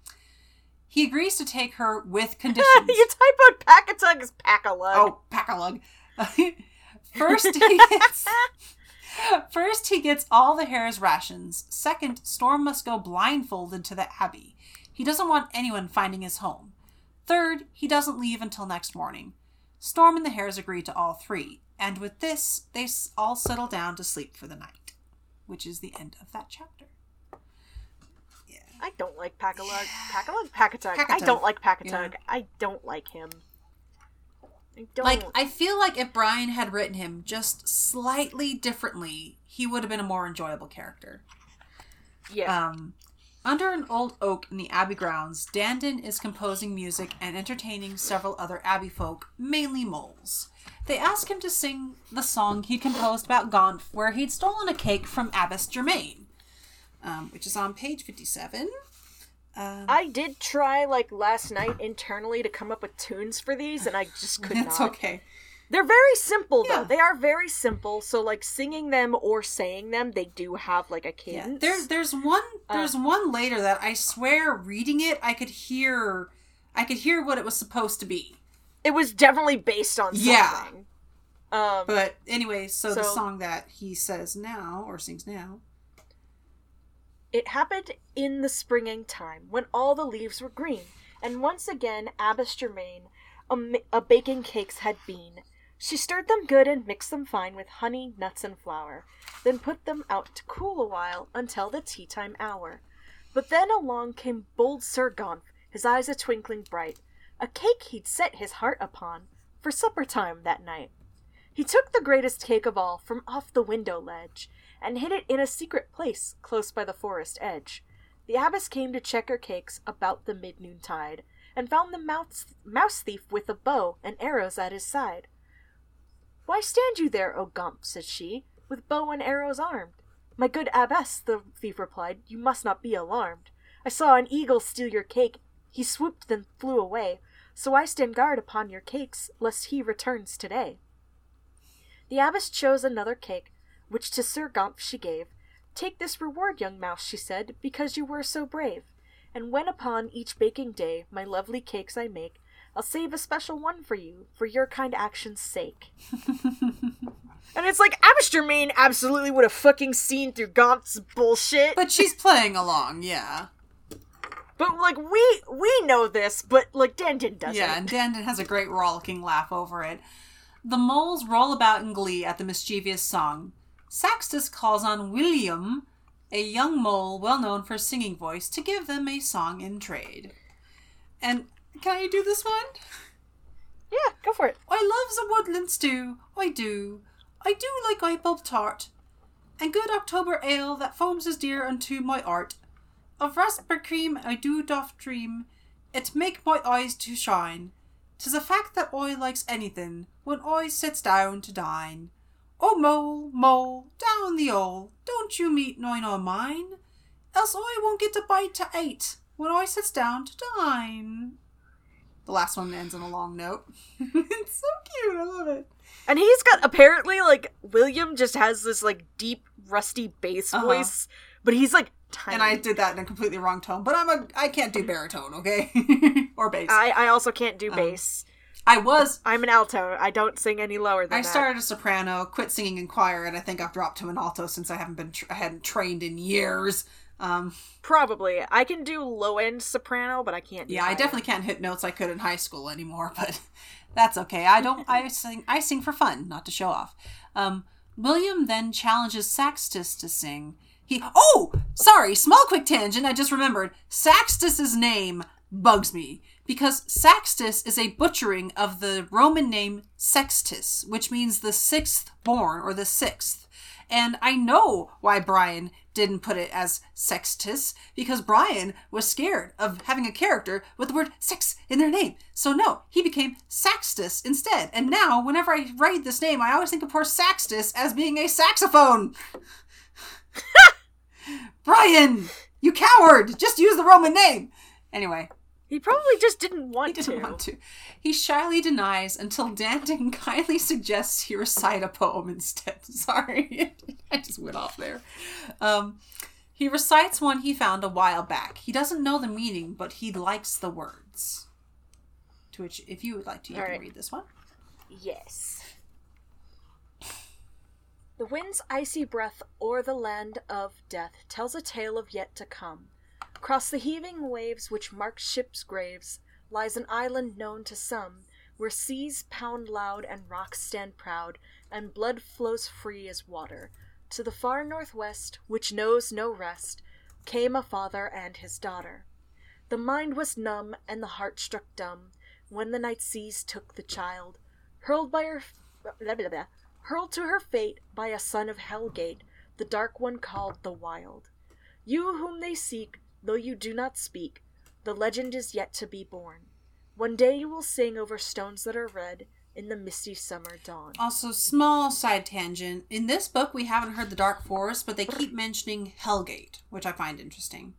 He agrees to take her with conditions. you type out Packatug as Packalug. oh, Packalug. First, he gets. First, he gets all the hare's rations. Second, Storm must go blindfolded to the Abbey. He doesn't want anyone finding his home. Third, he doesn't leave until next morning. Storm and the hares agree to all three, and with this, they all settle down to sleep for the night, which is the end of that chapter. Yeah. I don't like Packalug. Packalug? Packatug. I don't like Packatug. Yeah. I don't like him. I don't. Like, I feel like if Brian had written him just slightly differently, he would have been a more enjoyable character. yeah. Um, under an old oak in the Abbey grounds, Dandin is composing music and entertaining several other Abbey folk, mainly moles. They ask him to sing the song he composed about Gonf, where he'd stolen a cake from Abbess Germain, um, which is on page 57. Um, I did try like last night internally to come up with tunes for these, and I just could it's not. okay. They're very simple though. Yeah. They are very simple. So like singing them or saying them, they do have like a Yeah, cadence. there, there's there's one. Uh. There's one later that I swear, reading it, I could hear, I could hear what it was supposed to be. It was definitely based on something. Yeah. Um, But anyway, so, the song that he says now or sings now. It happened in the springing time, when all the leaves were green, and once again Abbess Germain a, mi- a baking cakes had been. She stirred them good and mixed them fine with honey, nuts, and flour, then put them out to cool a while until the tea time hour. But then along came bold Sir Gonf, his eyes a twinkling bright, a cake he'd set his heart upon for supper time that night. He took the greatest cake of all from off the window ledge, and hid it in a secret place close by the forest edge. The abbess came to check her cakes about the mid-noon tide, and found the mouse, mouse thief with a bow and arrows at his side. Why stand you there, O Gonf? said she, with bow and arrows armed. My good abbess, the thief replied, you must not be alarmed. I saw an eagle steal your cake. He swooped, then flew away. So I stand guard upon your cakes, lest he returns today. The abbess chose another cake, which to Sir Gonf she gave. Take this reward, young mouse, she said, because you were so brave. And when upon each baking day my lovely cakes I make, I'll save a special one for you, for your kind action's sake. and it's like Abbess Germain absolutely would have fucking seen through Gonf's bullshit. But she's playing along, yeah. But like we we know this, but like Dandin doesn't. Yeah, and Dandin has a great rollicking laugh over it. The moles roll about in glee at the mischievous song. Saxtus calls on William, a young mole well known for singing voice, to give them a song in trade. And can I do this one? Yeah, go for it. I loves a woodland stew, I do. I do like a bulb tart, and good October ale that foams as dear unto my art. Of raspberry cream I do doth dream, it make my eyes to shine. 'Tis a fact that I likes anything when I sits down to dine. Oh mole, mole, down the ole, don't you meet nine on mine, else I won't get a bite to eat when I sits down to dine. The last one ends on a long note. it's so cute. I love it. And he's got apparently like William just has this like deep rusty bass Uh-huh. voice, but he's like tiny. And I did that in a completely wrong tone, but I'm a I can't do baritone, okay? or bass. I, I also can't do Um, bass. I was I'm an alto. I don't sing any lower than that. I that. started a soprano, quit singing in choir, and I think I've dropped to an alto since I haven't been tr- I hadn't trained in years. Um, Probably. I can do low end soprano, but I can't. Do yeah, I high definitely can't hit notes I could in high school anymore, but that's okay. I don't. I sing. I sing for fun, not to show off. Um, William then challenges Saxtus to sing. He. Oh, sorry. Small quick tangent. I just remembered. Saxtus's name bugs me because Saxtus is a butchering of the Roman name Sextus, which means the sixth born or the sixth. And I know why Brian didn't put it as Sextus, because Brian was scared of having a character with the word sex in their name. So no, he became Saxtus instead. And now, whenever I write this name, I always think of poor Saxtus as being a saxophone. Brian, you coward! Just use the Roman name. Anyway, He probably just didn't want to. he didn't to. want to. He shyly denies until Dandin kindly suggests he recite a poem instead. Sorry, I just went off there. Um, he recites one he found a while back. He doesn't know the meaning, but he likes the words. To which, if you would like to, you All can right. read this one. Yes. The wind's icy breath o'er the land of death tells a tale of yet to come. Across the heaving waves which mark ships' graves lies an island known to some, where seas pound loud and rocks stand proud, and blood flows free as water. To the far northwest, which knows no rest, came a father and his daughter. The mind was numb and the heart struck dumb when the night seas took the child, hurled by her blah, blah, blah, hurled to her fate by a son of Hellgate, the dark one called the Wild. You whom they seek, though you do not speak, the legend is yet to be born. One day you will sing over stones that are red in the misty summer dawn. Also, small side tangent. In this book, we haven't heard the Dark Forest, but they keep mentioning Hellgate, which I find interesting.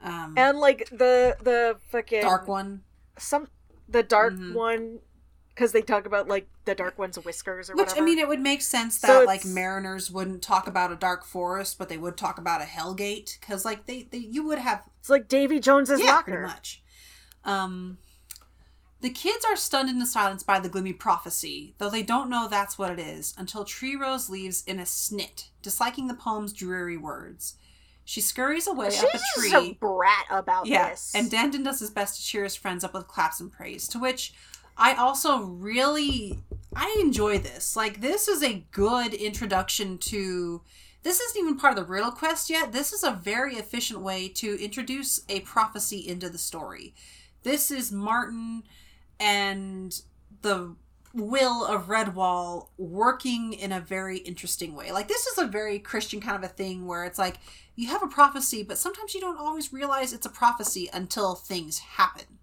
Um, And like the the fucking Dark one. some the dark Mhm. one because they talk about like the dark one's whiskers or Which whatever. I mean, it would make sense that So like mariners wouldn't talk about a dark forest, but they would talk about a hellgate because like they, they you would have it's like Davy Jones's yeah locker. pretty much. Um, the kids are stunned into silence by the gloomy prophecy, though they don't know that's what it is until Tree Rose leaves in a snit, disliking the poem's dreary words. She scurries away She's up a tree. a brat about Yeah, this. and Dandin does his best to cheer his friends up with claps and praise. To which I also really I enjoy this. Like this is a good introduction to. This isn't even part of the riddle quest yet. This is a very efficient way to introduce a prophecy into the story. This is Martin and the will of Redwall working in a very interesting way. Like this is a very Christian kind of a thing where it's like you have a prophecy, but sometimes you don't always realize it's a prophecy until things happen.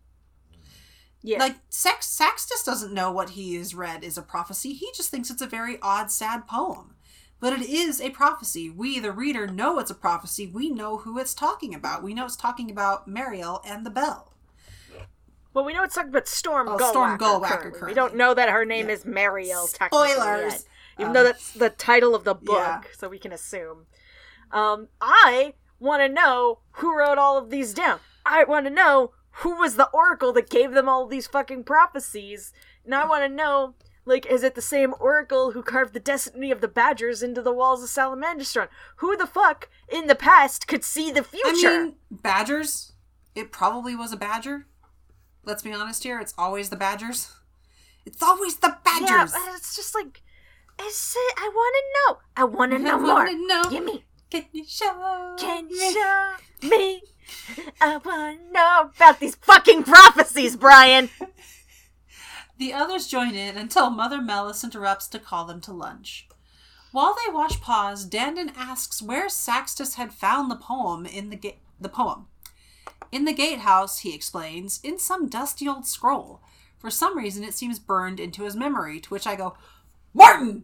Yeah. Like Sax Saxtus doesn't know what he has read is a prophecy. He just thinks it's a very odd, sad poem. But it is a prophecy. We, the reader, know it's a prophecy. We know who it's talking about. We know it's talking about Mariel and the bell. well, we know it's talking about Storm Oh, Gullwhacker. Storm Gullwhacker currently. We don't know that her name Yeah. is Mariel. Spoilers. yet, even Um, though that's the title of the book, yeah. so we can assume. Um, I want to know who wrote all of these down. I want to know who was the oracle that gave them all these fucking prophecies, and I want to know. Like, is it the same oracle who carved the destiny of the badgers into the walls of Salamandastron? Who the fuck in the past could see the future? I mean, badgers. It probably was a badger. Let's be honest here. It's always the badgers. It's always the Yeah, badgers. but it's just like, it's, I want to know. I want to know more. know. Give me. Can you show? Can you show me? I want to know about these fucking prophecies, Brian. The others join in until Mother Mellus interrupts to call them to lunch. While they wash paws, Dandin asks where Saxtus had found the poem in the ga- the poem. In the gatehouse, he explains, in some dusty old scroll. For some reason, it seems burned into his memory. To which I go, Martin.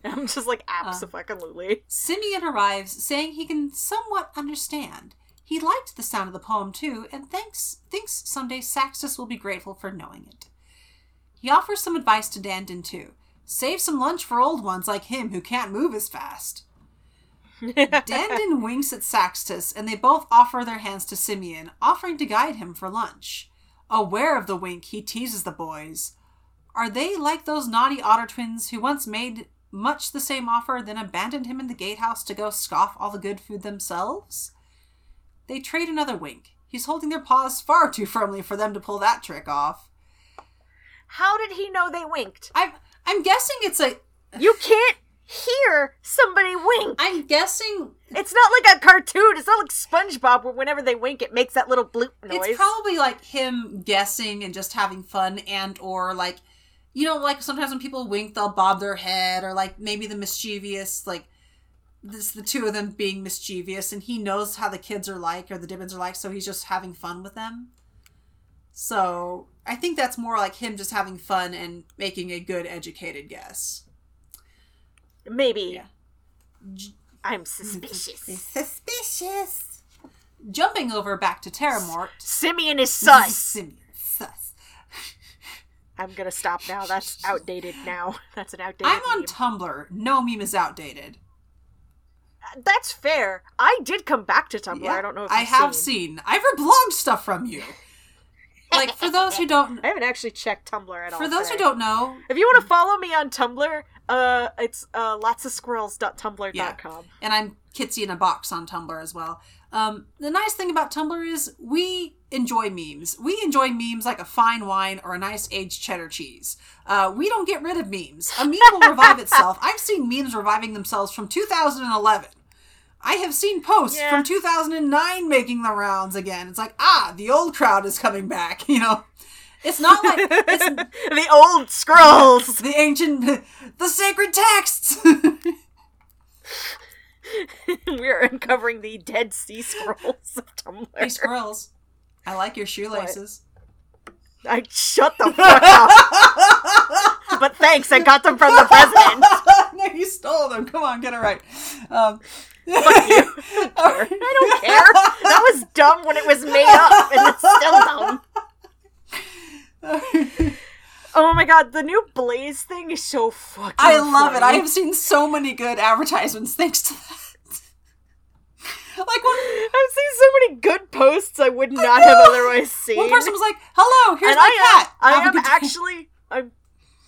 I'm just like, absolutely. Uh. Simeon arrives, saying he can somewhat understand. He liked the sound of the poem too, and thinks thinks someday Saxtus will be grateful for knowing it. He offers some advice to Dandin too. Save some lunch for old ones like him who can't move as fast. Dandin winks at Saxtus, and they both offer their hands to Simeon, offering to guide him for lunch. Aware of the wink, he teases the boys. Are they like those naughty otter twins who once made much the same offer, then abandoned him in the gatehouse to go scoff all the good food themselves? They trade another wink. He's holding their paws far too firmly for them to pull that trick off. How did he know they winked? I'm I'm guessing it's a You can't hear somebody wink. I'm guessing It's not like a cartoon. It's not like SpongeBob where whenever they wink, it makes that little bloop noise. it's probably like him guessing and just having fun and or like you know like sometimes when people wink they'll bob their head or like maybe the mischievous like this the two of them being mischievous and he knows how the kids are like or the Dibbins are like so he's just having fun with them. So, I think that's more like him just having fun and making a good educated guess. Maybe. Yeah. I'm suspicious. Suspicious. Jumping over back to Terramort. Simeon is sus. Simeon. I'm gonna stop now. That's outdated now. That's an outdated. I'm on meme. Tumblr. No meme is outdated. That's fair. I did come back to Tumblr. Yeah, I don't know if I have seen. seen. I've reblogged stuff from you. Like for those who don't I haven't actually checked Tumblr at all. for those who don't know, if you want to follow me on Tumblr, uh, it's uh, lots of squirrels.tumblr.com. and I'm Kitsy in a box on Tumblr as well. Um, the nice thing about Tumblr is we enjoy memes. We enjoy memes like a fine wine or a nice aged cheddar cheese. Uh, we don't get rid of memes. A meme will revive itself. I've seen memes reviving themselves from 2011. I have seen posts Yeah. from 2009 making the rounds again. It's like, ah, the old crowd is coming back. You know, it's not like it's the old scrolls. the ancient, the sacred texts. We're uncovering the Dead Sea Scrolls of Tumblr. hey, squirrels, I like your shoelaces. I shut the fuck up. but thanks, I got them from the president. no, you stole them. Come on, get it right. Um, Fuck you. I don't care. That was dumb when it was made up, and it's still dumb. Oh my god, the new Blaze thing is so fucking. I love it. I have seen so many good advertisements thanks to that. Like when I've seen so many good posts I would not have otherwise seen. one person was like, "Hello, here's and my I am, cat." I Have am actually, I'm,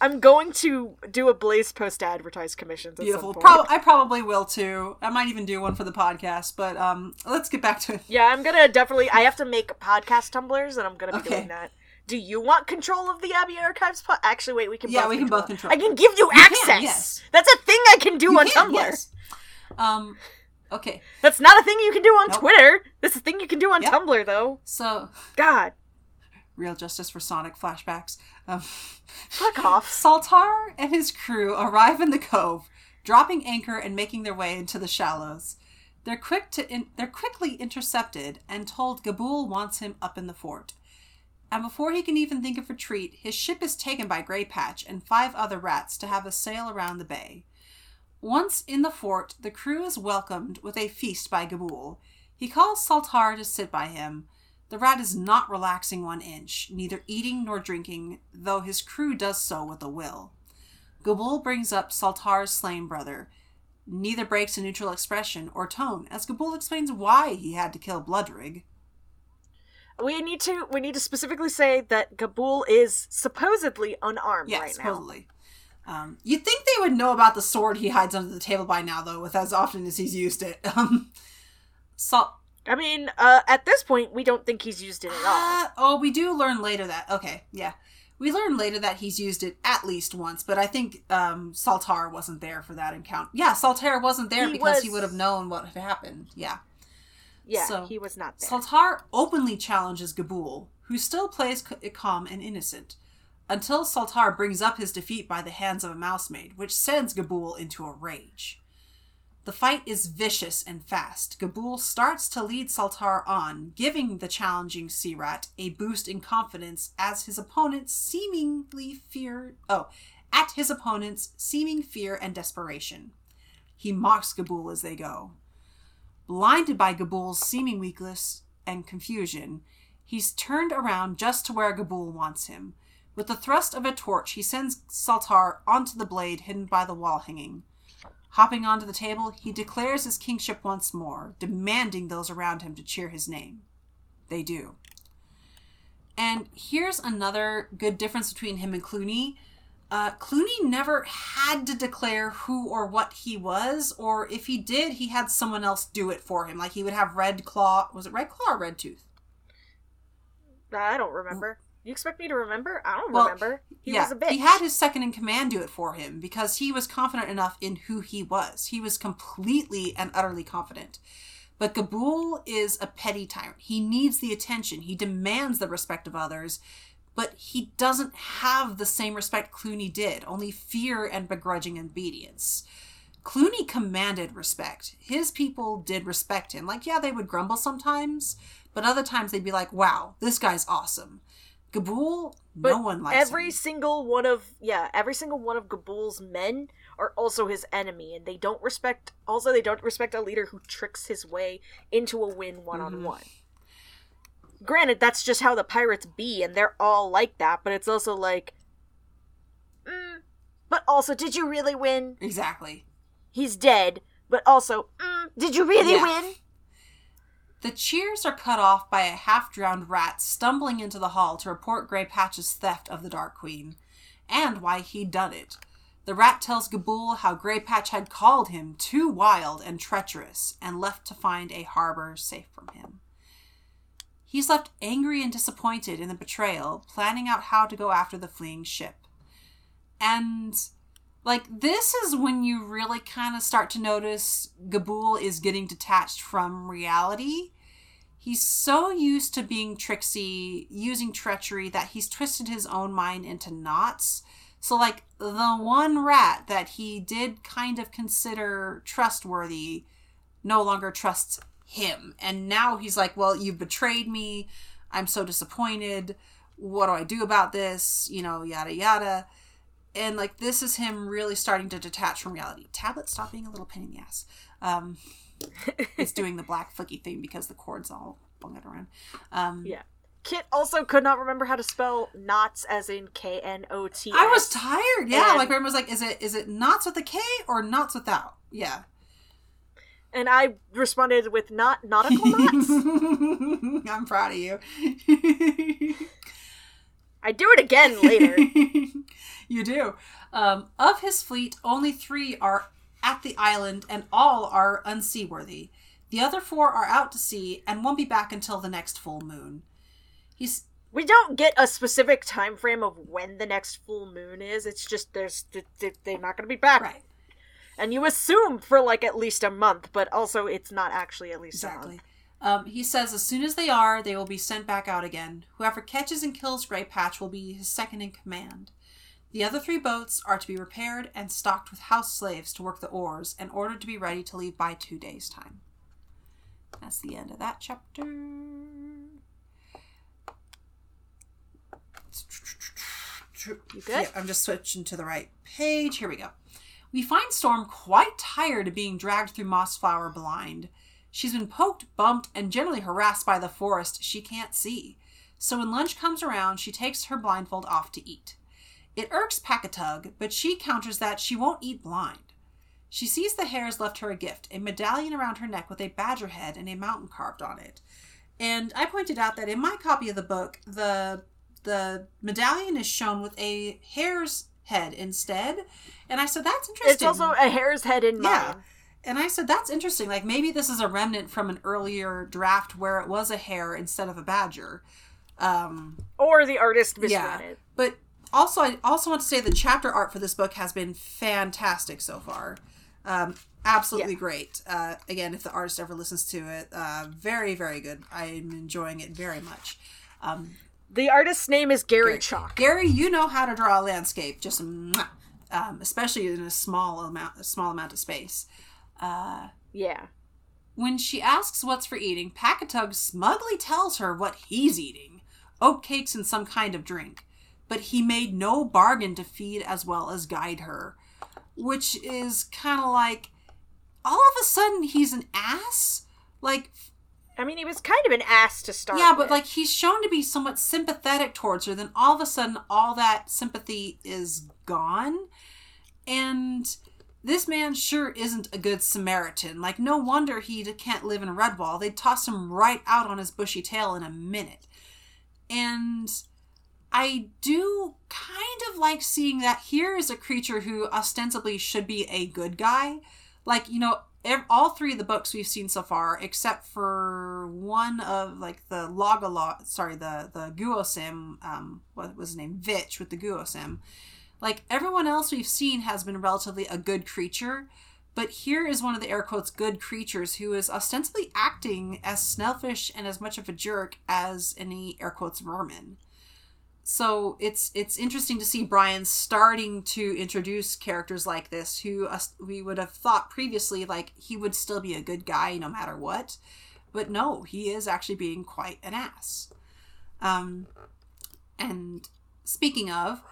I'm going to do a Blaze post to advertise commissions. Beautiful. Prob- I probably will too. I might even do one for the podcast. But um, let's get back to it. Yeah, I'm gonna definitely. I have to make podcast tumblers, and I'm gonna be Okay. doing that. Do you want control of the Abbey Archives? Po- Actually, wait. We can. Yeah, both we can both control I can give you You can, access. yes. That's a thing I can do You on can, Tumblr. yes. Um, okay. That's not a thing you can do on Nope. Twitter. That's a thing you can do on Yep. Tumblr, though. So, God, real justice for Sonic flashbacks. Um, fuck off. Saltar and his crew arrive in the cove, dropping anchor and making their way into the shallows. They're quick to in- they're quickly intercepted and told Gabool wants him up in the fort. And before he can even think of retreat, his ship is taken by Grey Patch and five other rats to have a sail around the bay. Once in the fort, the crew is welcomed with a feast by Gabool. He calls Saltar to sit by him. The rat is not relaxing one inch, neither eating nor drinking, though his crew does so with a will. Gabool brings up Saltar's slain brother. Neither breaks a neutral expression or tone, as Gabool explains why he had to kill Bloodrig. We need to. We need to specifically say that Gabool is supposedly unarmed Yeah, right now. Um, you'd think they would know about the sword he hides under the table by now, though, with as often as he's used it. Um, Salt. I mean, uh, at this point, we don't think he's used it at all. Uh, oh, we do learn later that. Okay, yeah. We learn later that he's used it at least once, but I think um, Saltar wasn't there for that encounter. Yeah, Saltar wasn't there He because he would have known what had happened. Yeah. Yeah, so- he was not there. Saltar openly challenges Gabool, who still plays calm and innocent, until Saltar brings up his defeat by the hands of a mousemaid, which sends Gabool into a rage. The fight is vicious and fast. Gabool starts to lead Saltar on, giving the challenging sea rat a boost in confidence as his opponents seemingly fear oh, at his opponent's seeming fear and desperation. He mocks Gabool as they go. Blinded by Gabool's seeming weakness and confusion, he's turned around just to where Gabul wants him. With the thrust of a torch, he sends Saltar onto the blade hidden by the wall hanging. Hopping onto the table, he declares his kingship once more, demanding those around him to cheer his name. They do. And here's another good difference between him and Cluny. Uh, Cluny never had to declare who or what he was, or if he did, he had someone else do it for him. Like he would have Red Claw. Was it Red Claw or Red Tooth? I don't remember. You expect me to remember? I don't Well, remember. He yeah, was a bitch. he had his second in command do it for him because he was confident enough in who he was. He was completely and utterly confident. But Gabool is a petty tyrant. He needs the attention. He demands the respect of others, but he doesn't have the same respect Cluny did, only fear and begrudging obedience. Cluny commanded respect. His people did respect him. Like, yeah, they would grumble sometimes, but other times they'd be like, wow, this guy's awesome. Gabool, no one likes every him. single one of yeah, every single one of Gabool's men are also his enemy, and they don't respect. Also, they don't respect a leader who tricks his way into a win one on one. Granted, that's just how the pirates be, and they're all like that. But it's also like, mm, but also, did you really win? Exactly. He's dead. But also, mm, did you really Yeah. win? The cheers are cut off by a half drowned rat stumbling into the hall to report Grey Patch's theft of the Dark Queen, and why he'd done it. The rat tells Gabool how Grey Patch had called him too wild and treacherous and left to find a harbor safe from him. He's left angry and disappointed in the betrayal, planning out how to go after the fleeing ship. And like this is when you really kind of start to notice Gabool is getting detached from reality. He's so used to being tricksy, using treachery that he's twisted his own mind into knots. So like the one rat that he did kind of consider trustworthy no longer trusts him. And now he's like, "Well, you've betrayed me. I'm so disappointed. What do I do about this?" You know, yada yada and like this is him really starting to detach from reality. Tablet, stop being a little pain in the ass. Um, it's doing the black flicky thing because the cord's all bunged around. Um, Yeah. Kit also could not remember how to spell knots as in K N O T. I was tired. Yeah, And- like Graham was like, "Is it is it knots with a K or knots without?" Yeah. and I responded with not nautical knots. I'm proud of you. I do it again later. you do. Um, of his fleet, only three are at the island, and all are unseaworthy. The other four are out to sea and won't be back until the next full moon. He's we don't get a specific time frame of when the next full moon is. It's just there's th- th- they're not going to be back, right, and you assume for like at least a month, but also it's not actually at least a exactly. month. Um, he says as soon as they are, they will be sent back out again. Whoever catches and kills Grey Patch will be his second in command. The other three boats are to be repaired and stocked with house slaves to work the oars and ordered to be ready to leave by two days' time. That's the end of that chapter. You good? Yeah, I'm just switching to the right page. Here we go. We find Storm quite tired of being dragged through Mossflower blind. She's been poked, bumped, and generally harassed by the forest she can't see. So when lunch comes around, she takes her blindfold off to eat. It irks Packatug, but she counters that she won't eat blind. She sees the hares left her a gift, a medallion around her neck with a badger head and a mountain carved on it. And I pointed out that in my copy of the book, the the medallion is shown with a hare's head instead. And I said, that's interesting. It's also a hare's head in mine. Yeah. And I said, that's interesting. Like maybe this is a remnant from an earlier draft where it was a hare instead of a badger. Um, Or the artist misread yeah. it. Also, I also want to say the chapter art for this book has been fantastic so far. Um, absolutely Yeah. great. Uh, again, if the artist ever listens to it, uh, very, very good. I'm enjoying it very much. Um, The artist's name is Gary Chalk. Gary, you know how to draw a landscape, just um, especially in a small amount, a small amount of space. Uh, Yeah. when she asks what's for eating, Packatug smugly tells her what he's eating oatcakes and some kind of drink. But he made no bargain to feed as well as guide her, which is kind of like all of a sudden he's an ass. Like, I mean, he was kind of an ass to start yeah, but with. like he's shown to be somewhat sympathetic towards her, then all of a sudden all that sympathy is gone. And this man sure isn't a good Samaritan. Like, no wonder he can't live in Redwall. They'd toss him right out on his bushy tail in a minute. And I do kind of like seeing that here is a creature who ostensibly should be a good guy. Like, you know, all three of the books we've seen so far, except for one of like the Log-a-Log, sorry, the the Guosim, um, what was his name, Vitch with the Guosim. Like everyone else we've seen has been relatively a good creature, but here is one of the air quotes good creatures who is ostensibly acting as snellfish and as much of a jerk as any air quotes vermin so it's it's interesting to see Brian starting to introduce characters like this who we would have thought previously like he would still be a good guy no matter what. But no he is actually being quite an ass. Um and speaking of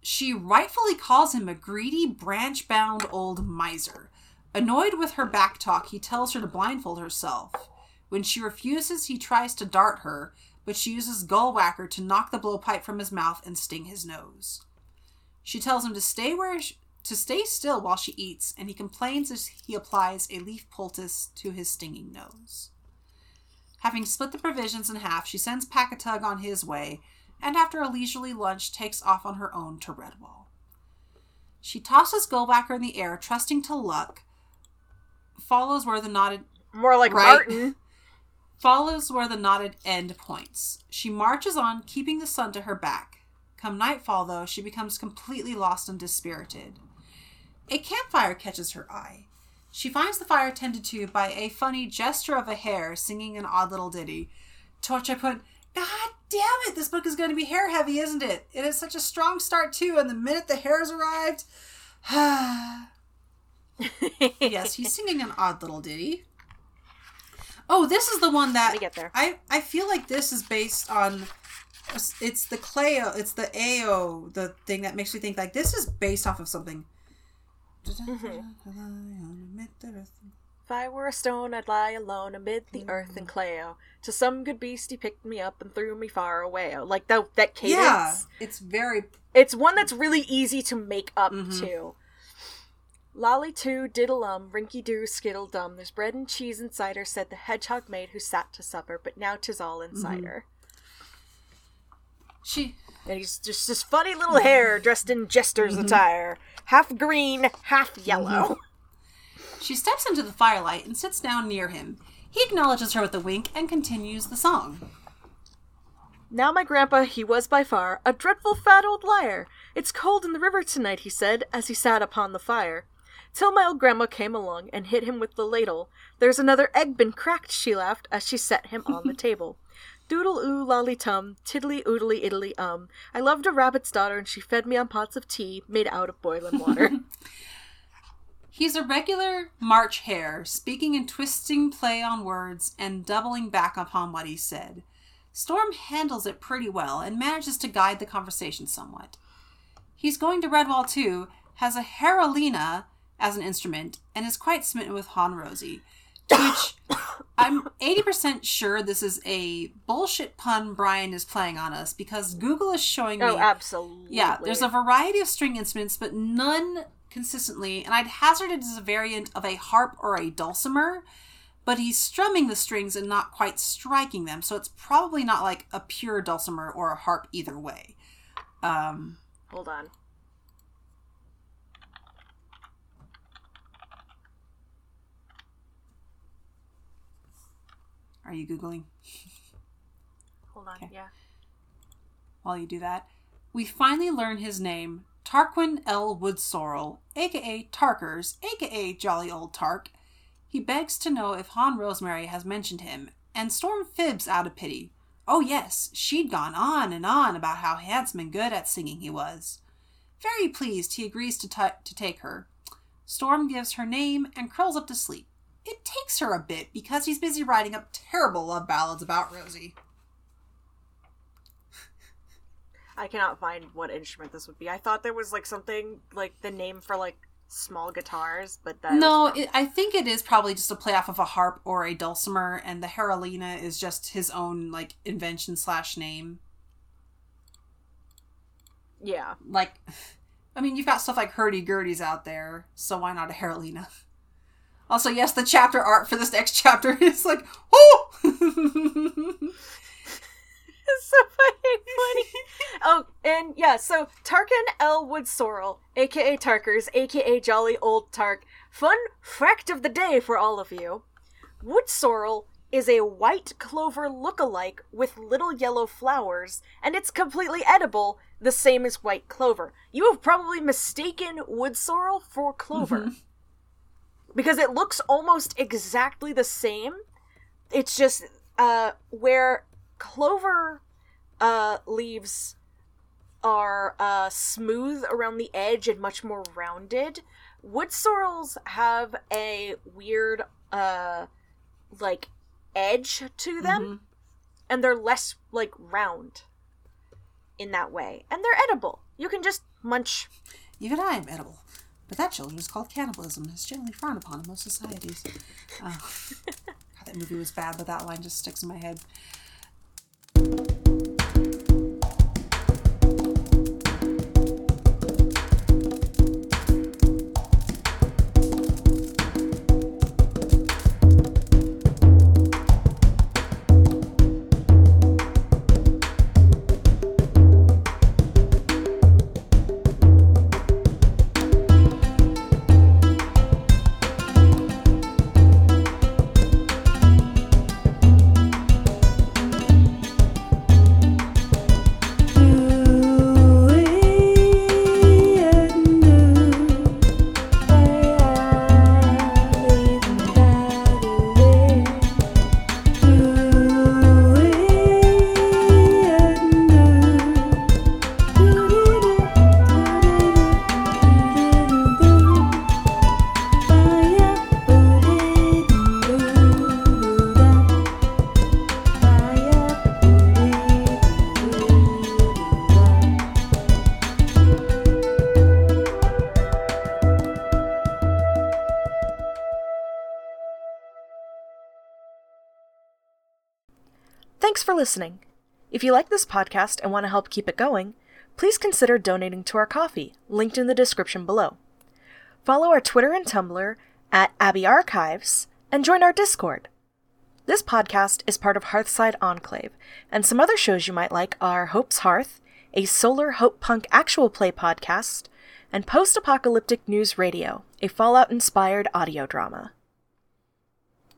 she rightfully calls him a greedy branch bound old miser. Annoyed with her back talk he tells her to blindfold herself. When she refuses he tries to dart her but she uses Gullwhacker to knock the blowpipe from his mouth and sting his nose. She tells him to stay where sh- to stay still while she eats, and he complains as he applies a leaf poultice to his stinging nose. Having split the provisions in half, she sends Packatug on his way, and after a leisurely lunch, takes off on her own to Redwall. She tosses Gullwhacker in the air, trusting to luck, follows where the knotted More like Right. Martin. Follows where the knotted end points. She marches on, keeping the sun to her back. Come nightfall, though, she becomes completely lost and dispirited. A campfire catches her eye. She finds the fire tended to by a funny gesture of a hare singing an odd little ditty. To which I put, God damn it, this book is going to be hare heavy, isn't it? It is such a strong start, too, and the minute the hares arrived. yes, he's singing an odd little ditty. Oh, this is the one that Let me get there. I I feel like this is based on it's the Cleo, it's the AO, the thing that makes me think like this is based off of something. If I were a stone, I'd lie alone amid the earth and clayo. To some good beast, he picked me up and threw me far away. Like that, that cadence. Yeah, it's very It's one that's really easy to make up Mhm. to. Lolly too, diddle um, rinky doo, skittle dum. There's bread and cheese and cider, said the hedgehog maid who sat to supper, but now 'tis all mm-hmm. in cider. she And he's just this funny little mm-hmm. hare dressed in jester's mm-hmm. attire. Half green, half yellow. she steps into the firelight and sits down near him. He acknowledges her with a wink and continues the song. Now my grandpa, he was by far a dreadful fat old liar. It's cold in the river tonight, he said, as he sat upon the fire. Till my old grandma came along and hit him with the ladle. There's another egg been cracked, she laughed, as she set him on the table. Doodle oo lolly tum, tiddly oodly iddly um. I loved a rabbit's daughter, and she fed me on pots of tea made out of boiling water. He's a regular March hare, speaking in twisting play on words and doubling back upon what he said. Storm handles it pretty well and manages to guide the conversation somewhat. He's going to Redwall too, has a Haralina as an instrument, and is quite smitten with Hon Rosie. Which I'm 80% sure this is a bullshit pun Brian is playing on us because Google is showing me oh, absolutely. yeah, there's a variety of string instruments, but none consistently, and I'd hazard it as a variant of a harp or a dulcimer, but he's strumming the strings and not quite striking them, so it's probably not like a pure dulcimer or a harp either way. Um, Hold on. Are you Googling Hold on. Okay. Yeah. while you do that? We finally learn his name Tarquin L. Woodsorrel, aka Tarkers, aka Jolly Old Tark. He begs to know if Hon Rosemary has mentioned him, and Storm fibs out of pity. Oh, yes, she'd gone on and on about how handsome and good at singing he was. Very pleased, he agrees to, t- to take her. Storm gives her name and curls up to sleep. It takes her a bit because he's busy writing up terrible love ballads about Rosie. I cannot find what instrument this would be. I thought there was like something like the name for like small guitars, but that no, it, I think it is probably just a play off of a harp or a dulcimer, and the harolina is just his own like invention slash name. yeah. Like, I mean, you've got stuff like hurdy gurdies out there, so why not a harolina? Also, yes, the chapter art for this next chapter is like, oh, It's so fucking funny. oh, and yeah, so Tarkin L. Wood Sorrel, aka Tarkers, aka Jolly Old Tark. Fun fact of the day for all of you. Wood sorrel is a white clover look-alike with little yellow flowers, and it's completely edible, the same as white clover. You have probably mistaken wood sorrel for clover. Because it looks almost exactly the same. It's just uh where clover uh leaves are uh smooth around the edge and much more rounded. Wood sorrels have a weird uh like edge to them and they're less like round in that way and they're edible you can just munch Even I am edible. But that children is called cannibalism and is generally frowned upon in most societies. Oh, God, that movie was bad, but that line just sticks in my head. Listening. If you like this podcast and want to help keep it going, please consider donating to our Ko-fi, linked in the description below. Follow our Twitter and Tumblr at Abbey Archives and join our Discord. This podcast is part of Hearthside Enclave, and some other shows you might like are Hope's Hearth, a solar hope punk actual play podcast, and Post Apocalyptic News Radio, a Fallout inspired audio drama.